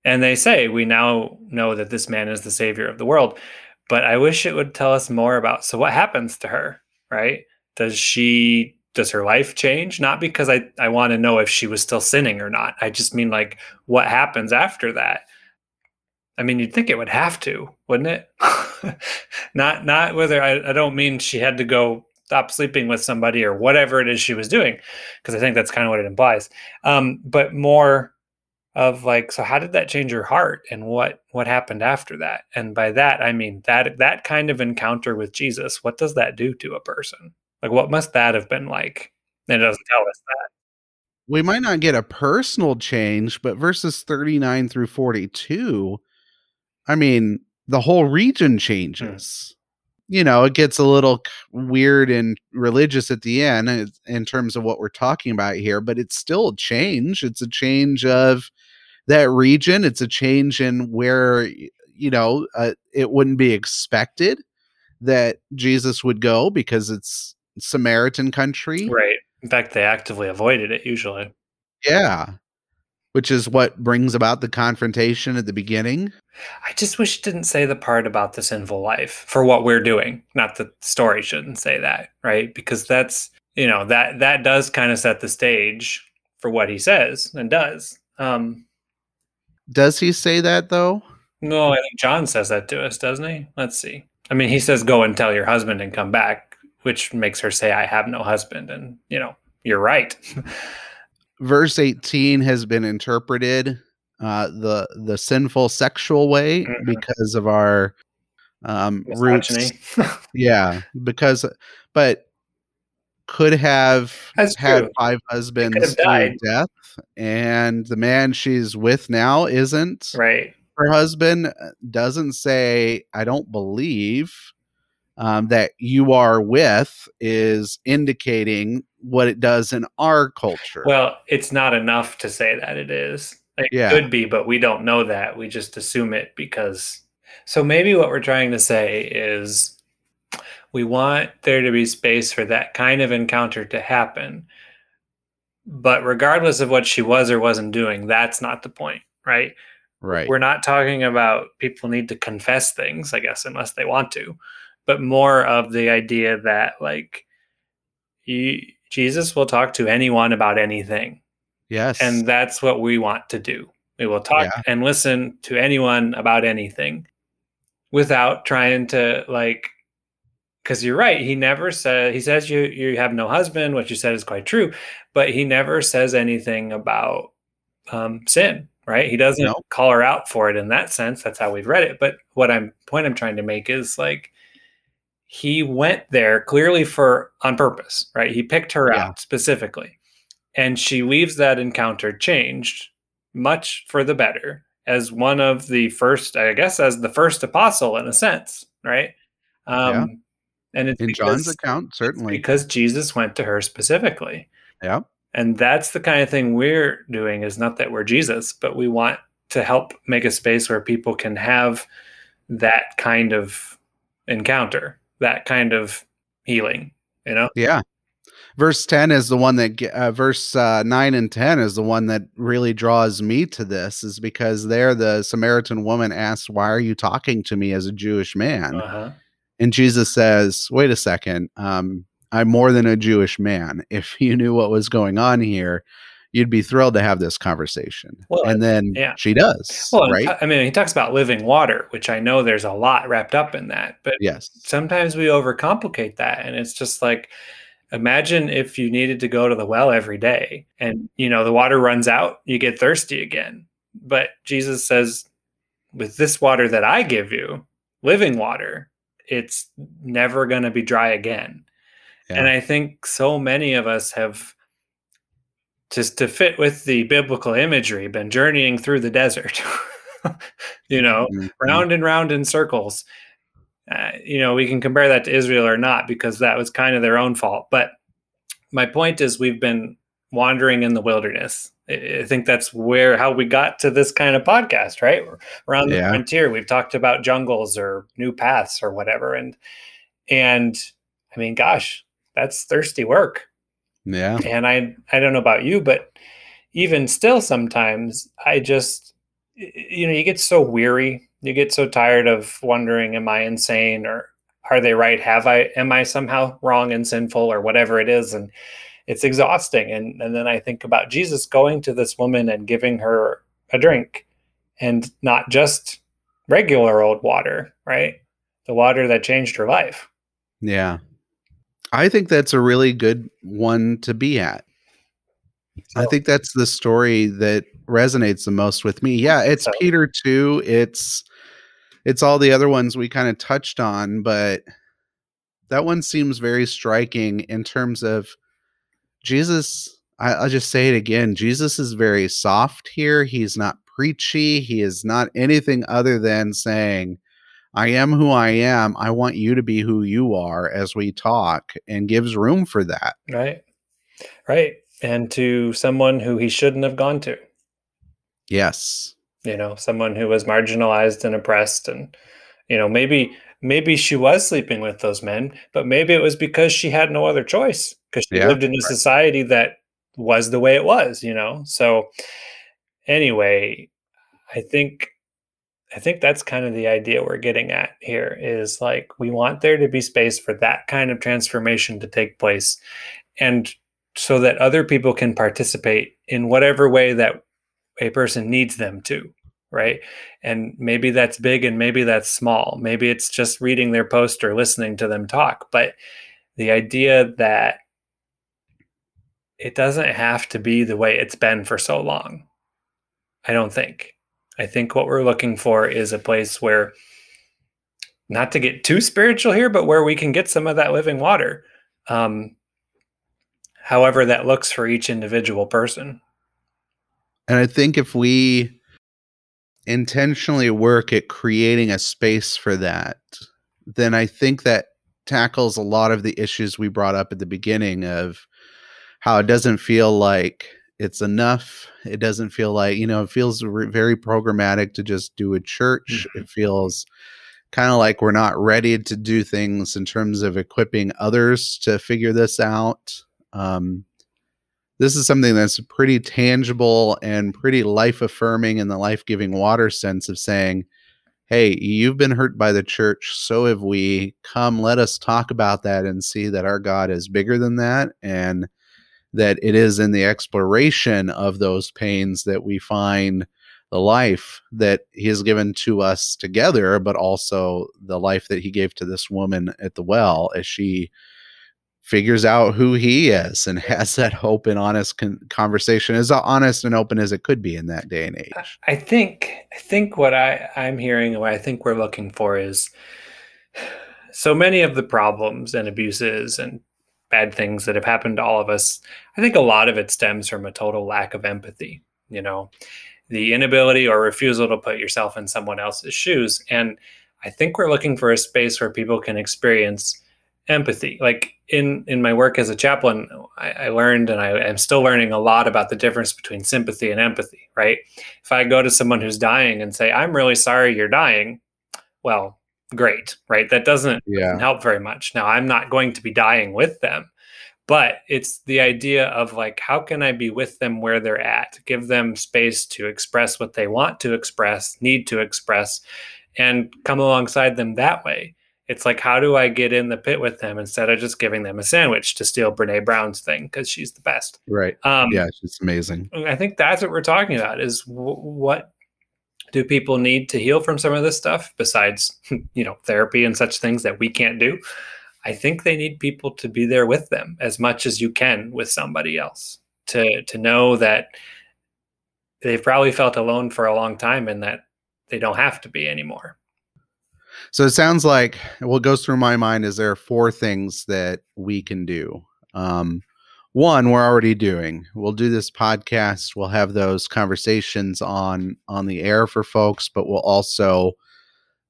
and they say, "We now know that this man is the savior of the world." But I wish it would tell us more about. So, what happens to her, right? Does she? Does her life change? Not because I I want to know if she was still sinning or not. I just mean like what happens after that. I mean, you'd think it would have to, wouldn't it? not not whether I, I don't mean she had to go stop sleeping with somebody or whatever it is she was doing, because I think that's kind of what it implies. Um, but more of like, so how did that change your heart, and what what happened after that? And by that I mean that that kind of encounter with Jesus. What does that do to a person? Like, what must that have been like? And it doesn't tell us that. We might not get a personal change, but verses 39 through 42, I mean, the whole region changes. You know, it gets a little weird and religious at the end in terms of what we're talking about here, but it's still a change. It's a change of that region. It's a change in where, you know, uh, it wouldn't be expected that Jesus would go because it's Samaritan country. Right. In fact, they actively avoided it usually. Yeah. Which is what brings about the confrontation at the beginning. I just wish it didn't say the part about the sinful life for what we're doing. Not that the story shouldn't say that, right? Because that's you know that that does kind of set the stage for what he says and does. Um, Does he say that though? no, I think John says that to us, doesn't he? Let's see. I mean, he says, "Go and tell your husband and come back," which makes her say, "I have no husband," and you know, you're right. Verse 18 has been interpreted uh the the sinful sexual way Mhm. because of our um roots. Yeah, because but could have That's had true. five husbands through died. death and the man she's with now isn't right. her husband uh, doesn't say i don't believe um, that you are with is indicating what it does in our culture Well, it's not enough to say that it is. It Yeah. could be, but we don't know that. We just assume it because. So maybe what we're trying to say is we want there to be space for that kind of encounter to happen. But regardless of what she was or wasn't doing, that's not the point, right? right We're not talking about people need to confess things, I guess, unless they want to, but more of the idea that, like, you, Jesus will talk to anyone about anything. yes And that's what we want to do. We will talk Yeah. and listen to anyone about anything without trying to like because you're right. He never said he says you you have no husband, what you said is quite true, but he never says anything about um, sin, right? He doesn't No. call her out for it in that sense. That's how we've read it. But what I'm point I'm trying to make is like he went there clearly for on purpose, right? He picked her Yeah. out specifically. And she leaves that encounter changed much for the better as one of the first, I guess, as the first apostle in a sense, right? Um, And it's in john's account certainly because Jesus went to her specifically. yeah And that's the kind of thing we're doing is not that we're Jesus, but we want to help make a space where people can have that kind of encounter, that kind of healing, you know? Yeah. Verse 10 is the one that, uh, verse uh, 9 and 10 is the one that really draws me to this, is because there the Samaritan woman asks, Why are you talking to me as a Jewish man? Uh-huh. And Jesus says, Wait a second. Um, I'm more than a Jewish man. If you knew what was going on here, you'd be thrilled to have this conversation. Well, and then yeah. she does. Well, right? I mean, he talks about living water, which I know there's a lot wrapped up in that. But yes, sometimes we overcomplicate that. And it's just like, imagine if you needed to go to the well every day and, you know, the water runs out, you get thirsty again. But Jesus says, with this water that I give you, living water, it's never going to be dry again. Yeah. And I think so many of us have just to fit with the biblical imagery been journeying through the desert. you know, mm-hmm. round and round in circles. Uh, you know, we can compare that to Israel or not because that was kind of their own fault. But my point is, we've been wandering in the wilderness. I think that's where how we got to this kind of podcast, right? Around the yeah. frontier, we've talked about jungles or new paths or whatever, and and I mean, gosh, that's thirsty work. Yeah. And I I don't know about you, but even still, sometimes I just you know you get so weary, you get so tired of wondering, am I insane or are they right? Have I am I somehow wrong and sinful or whatever it is, and it's exhausting. And, and then I think about Jesus going to this woman and giving her a drink and not just regular old water, right? The water that changed her life. Yeah. I think that's a really good one to be at. So, I think that's the story that resonates the most with me. Yeah, it's so. Peter too. It's it's all the other ones we kind of touched on, but that one seems very striking in terms of Jesus, I, will just say it again. Jesus is very soft here. He's not preachy. He is not anything other than saying, I am who I am. I want you to be who you are as we talk and gives room for that. Right. Right. And to someone who he shouldn't have gone to. Yes. You know, someone who was marginalized and oppressed and you know, maybe maybe she was sleeping with those men, but maybe it was because she had no other choice because she yeah, lived in a right. society that was the way it was, you know. So anyway, I think I think that's kind of the idea we're getting at here is like we want there to be space for that kind of transformation to take place and so that other people can participate in whatever way that a person needs them to right? And maybe that's big and maybe that's small. Maybe it's just reading their post or listening to them talk. But the idea that it doesn't have to be the way it's been for so long, I don't think. I think what we're looking for is a place where, not to get too spiritual here, but where we can get some of that living water. Um, however, that looks for each individual person. And I think if we intentionally work at creating a space for that, then I think that tackles a lot of the issues we brought up at the beginning of how it doesn't feel like it's enough. It doesn't feel like, you know, it feels re- very programmatic to just do a church. Mm-hmm. It feels kind of like we're not ready to do things in terms of equipping others to figure this out. Um, this is something that's pretty tangible and pretty life affirming in the life giving water sense of saying, Hey, you've been hurt by the church, so have we. Come, let us talk about that and see that our God is bigger than that and that it is in the exploration of those pains that we find the life that he has given to us together, but also the life that he gave to this woman at the well as she figures out who he is and has that open honest con- conversation as honest and open as it could be in that day and age. I think i think what i i'm hearing and what i think we're looking for is so many of the problems and abuses and bad things that have happened to all of us i think a lot of it stems from a total lack of empathy you know? The inability or refusal to put yourself in someone else's shoes. And i think we're looking for a space where people can experience empathy. Like in in my work as a chaplain I, I, learned and I am still learning a lot about the difference between sympathy and empathy right? If i go to someone who's dying and say i'm really sorry you're dying well great right that doesn't, yeah. doesn't help very much now i'm not going to be dying with them but it's the idea of like how can i be with them where they're at give them space to express what they want to express need to express and come alongside them that way It's like, how do I get in the pit with them instead of just giving them a sandwich to steal Brene Brown's thing because she's the best. Right. Um, yeah, she's amazing. I think that's what we're talking about is w- what do people need to heal from some of this stuff besides, you know, therapy and such things that we can't do? I think they need people to be there with them as much as you can with somebody else to to know that they've probably felt alone for a long time and that they don't have to be anymore. So it sounds like what goes through my mind is there are four things that we can do. Um, one, we're already doing. We'll do this podcast. We'll have those conversations on on the air for folks, but we'll also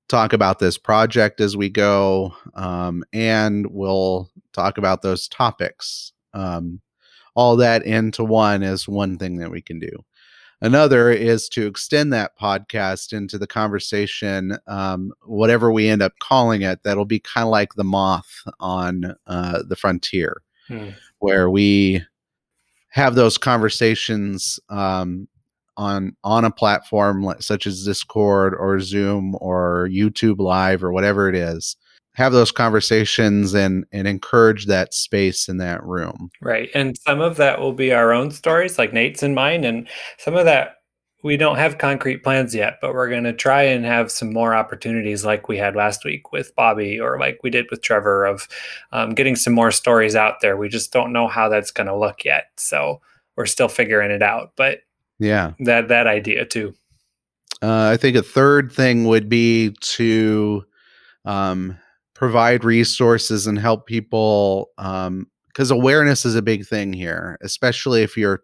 talk about this project as we go, um, and we'll talk about those topics. Um, all that into one is one thing that we can do. Another is to extend that podcast into the conversation, um, whatever we end up calling it. That'll be kind of like the moth on uh, the frontier, hmm. Where we have those conversations um, on on a platform such as Discord or Zoom or YouTube Live or whatever it is have those conversations and and encourage that space in that room. Right and some of that will be our own stories like nate's and mine and some of that we don't have concrete plans yet but we're going to try and have some more opportunities like we had last week with bobby or like we did with trevor of um, getting some more stories out there. We just don't know how that's going to look yet so we're still figuring it out but yeah. that that idea too. Uh, i think a third thing would be to um, provide resources and help people because um, awareness is a big thing here especially if you're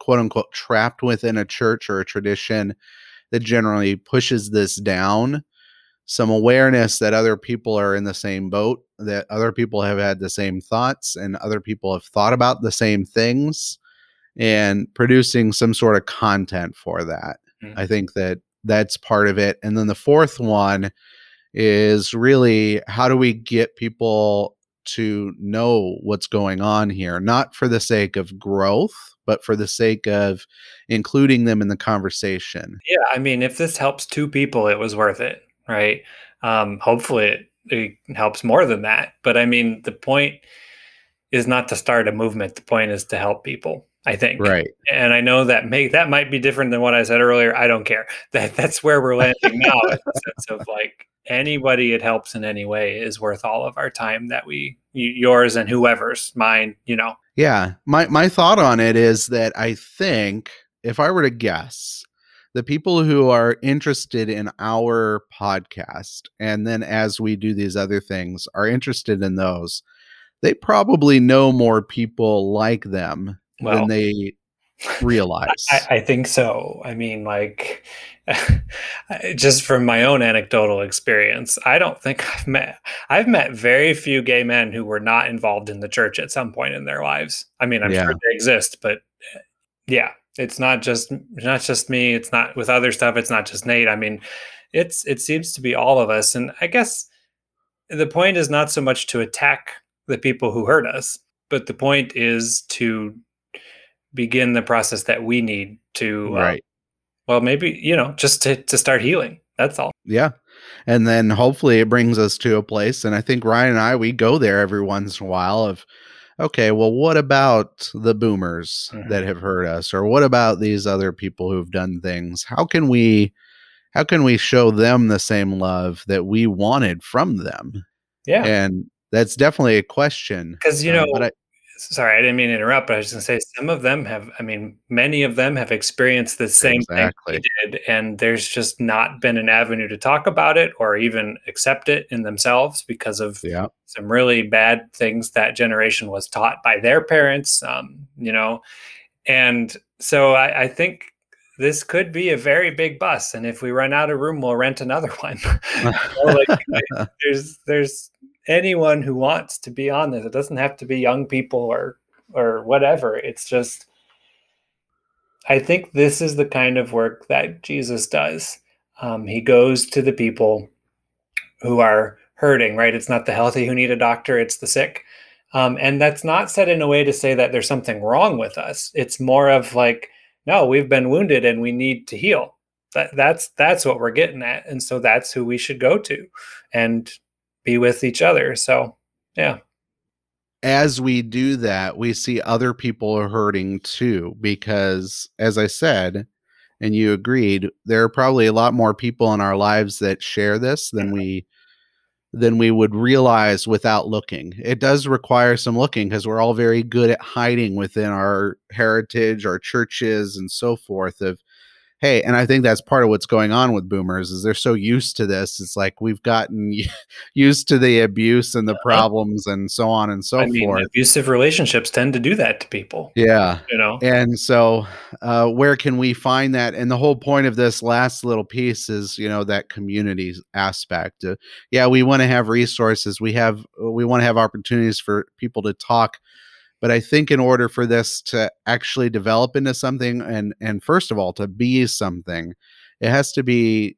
quote unquote trapped within a church or a tradition that generally pushes this down some awareness that other people are in the same boat that other people have had the same thoughts and other people have thought about the same things and producing some sort of content for that mm-hmm. i think that that's part of it and then the fourth one is really how do we get people to know what's going on here, not for the sake of growth, but for the sake of including them in the conversation. Yeah, I mean, if this helps two people, it was worth it, right? Um, hopefully, it, it helps more than that. But I mean, the point is not to start a movement. The point is to help people. I think. Right. And I know that may that might be different than what I said earlier. I don't care. That that's where we're landing now in the sense of like anybody it helps in any way is worth all of our time that we yours and whoever's mine, you know. Yeah. My my thought on it is that I think if I were to guess, the people who are interested in our podcast and then as we do these other things are interested in those, they probably know more people like them well, than they realize. I, I, think so. I mean, like, just from my own anecdotal experience, I don't think I've met. I've met very few gay men who were not involved in the church at some point in their lives. I mean, I'm yeah. sure they exist, but yeah, it's not just not just me. It's not with other stuff. It's not just Nate. I mean, it's it seems to be all of us, and I guess the point is not so much to attack the people who hurt us, but the point is to begin the process that we need to uh, right. well maybe you know just to, to start healing. That's all. Yeah. And then hopefully it brings us to a place and i think ryan and i we go there every once in a while of okay well what about the boomers mm-hmm. that have hurt us? Or what about these other people who've done things? How can we how can we show them the same love that we wanted from them? Yeah. And that's definitely a question because you um, know I, sorry, I didn't mean to interrupt, but I was going to say some of them have, I mean, many of them have experienced the same exactly. thing we did, and there's just not been an avenue to talk about it or even accept it in themselves because of yeah. some really bad things that generation was taught by their parents, um, you know, and so I, I think this could be a very big bus and if we run out of room we'll rent another one like, there's there's anyone who wants to be on this. It doesn't have to be young people or or whatever. It's just I think this is the kind of work that Jesus does. Um, he goes to the people who are hurting, right? It's not the healthy who need a doctor, it's the sick. Um, and that's not said in a way to say that there's something wrong with us. It's more of like, no, we've been wounded and we need to heal. That, that's that's what we're getting at, and so that's who we should go to. And be with each other. So, yeah. As we do that, we see other people are hurting too, because as I said, and you agreed, there are probably a lot more people in our lives that share this than we than we would realize without looking. It does require some looking because we're all very good at hiding within our heritage, our churches, and so forth of hey and i think that's part of what's going on with boomers is they're so used to this it's like we've gotten used to the abuse and the problems and so on and so I mean, forth. abusive relationships tend to do that to people yeah. you know? And so uh, where can we find that? And the whole point of this last little piece is you know that community aspect uh, yeah we want to have resources we have we want to have opportunities for people to talk but I think in order for this to actually develop into something and and first of all to be something, it has to be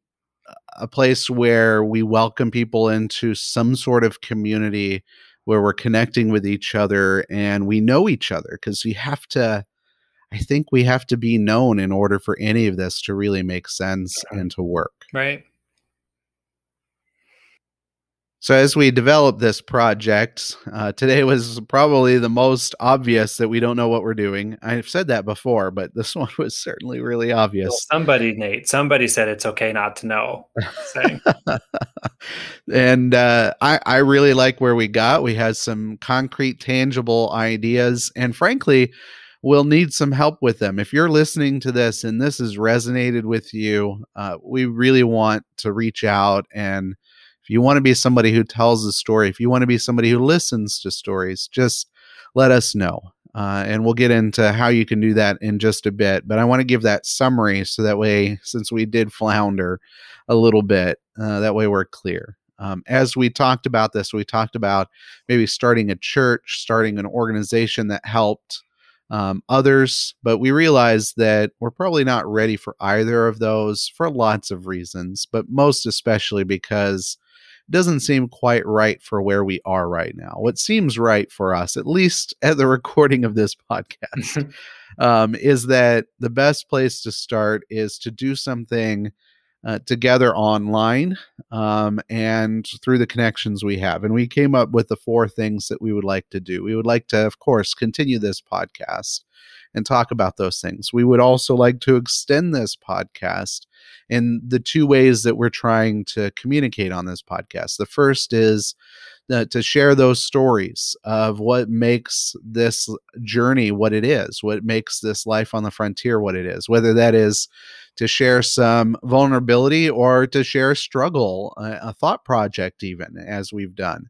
a place where we welcome people into some sort of community where we're connecting with each other and we know each other because we have to I think we have to be known in order for any of this to really make sense and to work. Right. So, as we develop this project, uh, today was probably the most obvious that we don't know what we're doing. I've said that before, but this one was certainly really obvious. Well, somebody, Nate, somebody said it's okay not to know. and uh, I, I really like where we got. We had some concrete, tangible ideas, and frankly, we'll need some help with them. If you're listening to this and this has resonated with you, uh, we really want to reach out and if you want to be somebody who tells a story, if you want to be somebody who listens to stories, just let us know. Uh, and we'll get into how you can do that in just a bit. But I want to give that summary so that way, since we did flounder a little bit, uh, that way we're clear. Um, as we talked about this, we talked about maybe starting a church, starting an organization that helped um, others, but we realized that we're probably not ready for either of those for lots of reasons, but most especially because doesn't seem quite right for where we are right now. What seems right for us, at least at the recording of this podcast, um, is that the best place to start is to do something uh, together online um, and through the connections we have. And we came up with the four things that we would like to do. We would like to, of course, continue this podcast and talk about those things. We would also like to extend this podcast in the two ways that we're trying to communicate on this podcast. The first is uh, to share those stories of what makes this journey what it is, what makes this life on the frontier what it is, whether that is to share some vulnerability or to share struggle, a, a thought project, even as we've done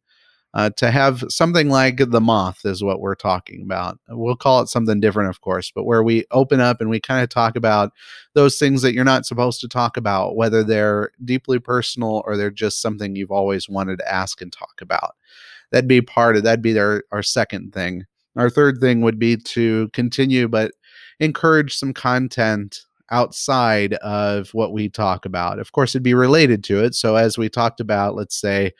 uh, to have something like the moth is what we're talking about. We'll call it something different, of course, but where we open up and we kind of talk about those things that you're not supposed to talk about, whether they're deeply personal or they're just something you've always wanted to ask and talk about. That'd be part of that'd be our, our second thing. Our third thing would be to continue, but encourage some content outside of what we talk about. Of course, it'd be related to it. So, as we talked about, let's say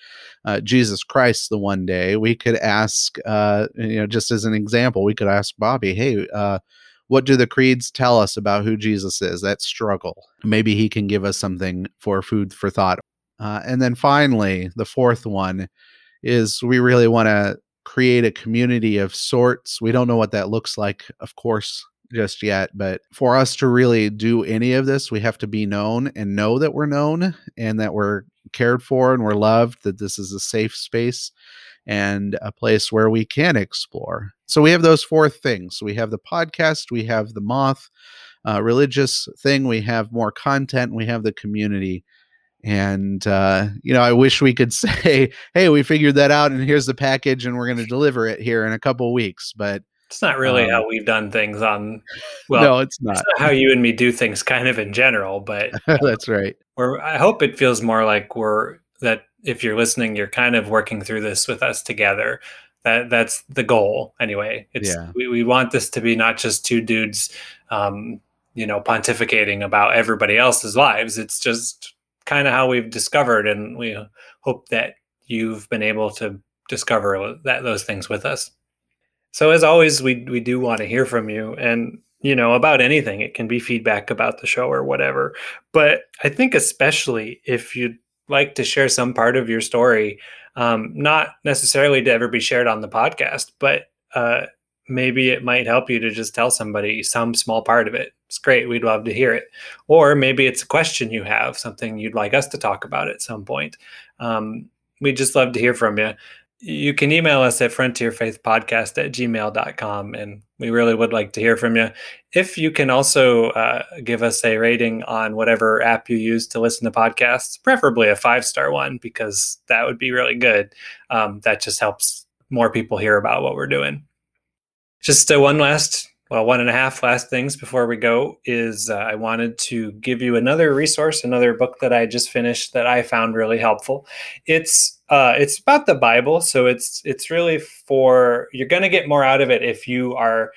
uh, Jesus Christ the one day, we could ask, uh, you know, just as an example, we could ask Bobby, hey, uh, what do the creeds tell us about who Jesus is? That struggle. Maybe he can give us something for food for thought. Uh, and then finally, the fourth one is we really want to create a community of sorts. We don't know what that looks like, of course, just yet, but for us to really do any of this, we have to be known and know that we're known and that we're cared for and we're loved, that this is a safe space and a place where we can explore. So we have those four things. We have the podcast, we have the moth, uh, religious thing, we have more content, we have the community. And uh, you know, I wish we could say, "Hey, we figured that out, and here's the package, and we're going to deliver it here in a couple weeks." But it's not really um, how we've done things on. Well, no, it's not. it's not. how you and me do things, kind of in general. But that's right. We're, I hope it feels more like we're that. If you're listening, you're kind of working through this with us together. That that's the goal, anyway. It's yeah. we, we want this to be not just two dudes, um, you know, pontificating about everybody else's lives. It's just kind of how we've discovered, and we hope that you've been able to discover that those things with us. So as always, we we do want to hear from you, and you know about anything. It can be feedback about the show or whatever. But I think especially if you'd like to share some part of your story, Um, not necessarily to ever be shared on the podcast, but uh, maybe it might help you to just tell somebody some small part of it. It's great. We'd love to hear it. Or maybe it's a question you have, something you'd like us to talk about at some point. Um, we'd just love to hear from you you can email us at frontierfaithpodcast at gmail.com and we really would like to hear from you. If you can also uh, give us a rating on whatever app you use to listen to podcasts preferably a five star one because that would be really good. Um, that just helps more people hear about what we're doing. Just uh, one last well, one and a half last things before we go is uh, I wanted to give you another resource, another book that I just finished that I found really helpful. It's uh, it's about the Bible, so it's it's really for you're going to get more out of it if you are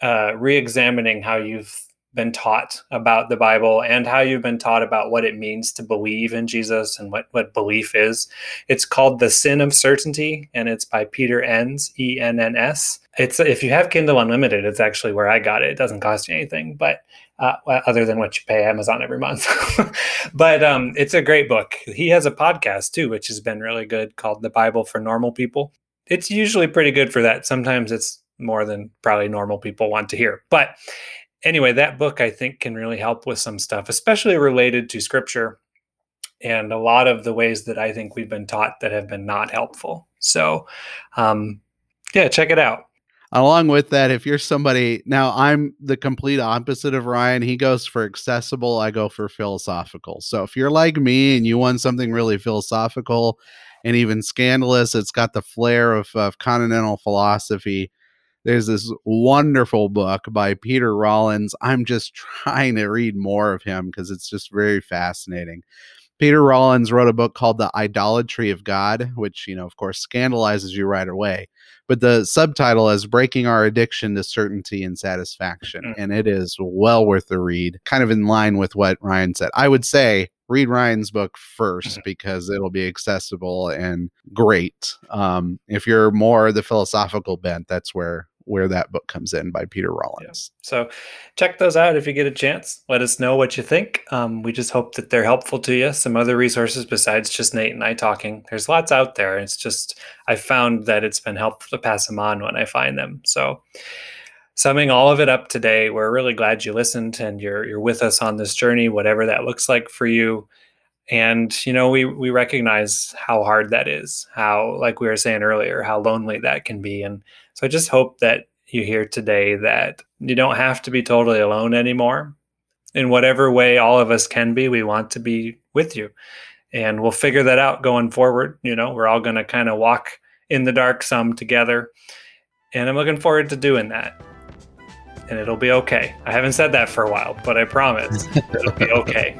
uh, re-examining how you've been taught about the Bible and how you've been taught about what it means to believe in Jesus and what, what belief is. It's called The Sin of Certainty and it's by Peter Enns, E N N S. It's if you have Kindle Unlimited, it's actually where I got it. It doesn't cost you anything, but uh, other than what you pay Amazon every month. but um, it's a great book. He has a podcast too, which has been really good called The Bible for Normal People. It's usually pretty good for that. Sometimes it's more than probably normal people want to hear. But anyway, that book I think can really help with some stuff, especially related to scripture and a lot of the ways that I think we've been taught that have been not helpful. So, um, yeah, check it out. Along with that, if you're somebody now, I'm the complete opposite of Ryan. He goes for accessible, I go for philosophical. So if you're like me and you want something really philosophical and even scandalous, it's got the flair of, of continental philosophy there's this wonderful book by Peter Rollins. I'm just trying to read more of him because it's just very fascinating. Peter Rollins wrote a book called The Idolatry of God, which, you know, of course, scandalizes you right away. But the subtitle is Breaking Our Addiction to Certainty and Satisfaction. Mm. And it is well worth the read, kind of in line with what Ryan said. I would say read Ryan's book first mm-hmm. because it'll be accessible and great. Um, if you're more the philosophical bent, that's where where that book comes in by Peter Rollins. Yeah. So check those out if you get a chance. Let us know what you think. Um, we just hope that they're helpful to you. Some other resources besides just Nate and I talking. There's lots out there. It's just I found that it's been helpful to pass them on when I find them. So summing all of it up today, we're really glad you listened and you're you're with us on this journey, whatever that looks like for you. And you know, we we recognize how hard that is, how like we were saying earlier, how lonely that can be. And so I just hope that you hear today that you don't have to be totally alone anymore. In whatever way all of us can be, we want to be with you. And we'll figure that out going forward. You know, we're all going to kind of walk in the dark some together. And I'm looking forward to doing that. And it'll be okay. I haven't said that for a while, but I promise it'll be okay.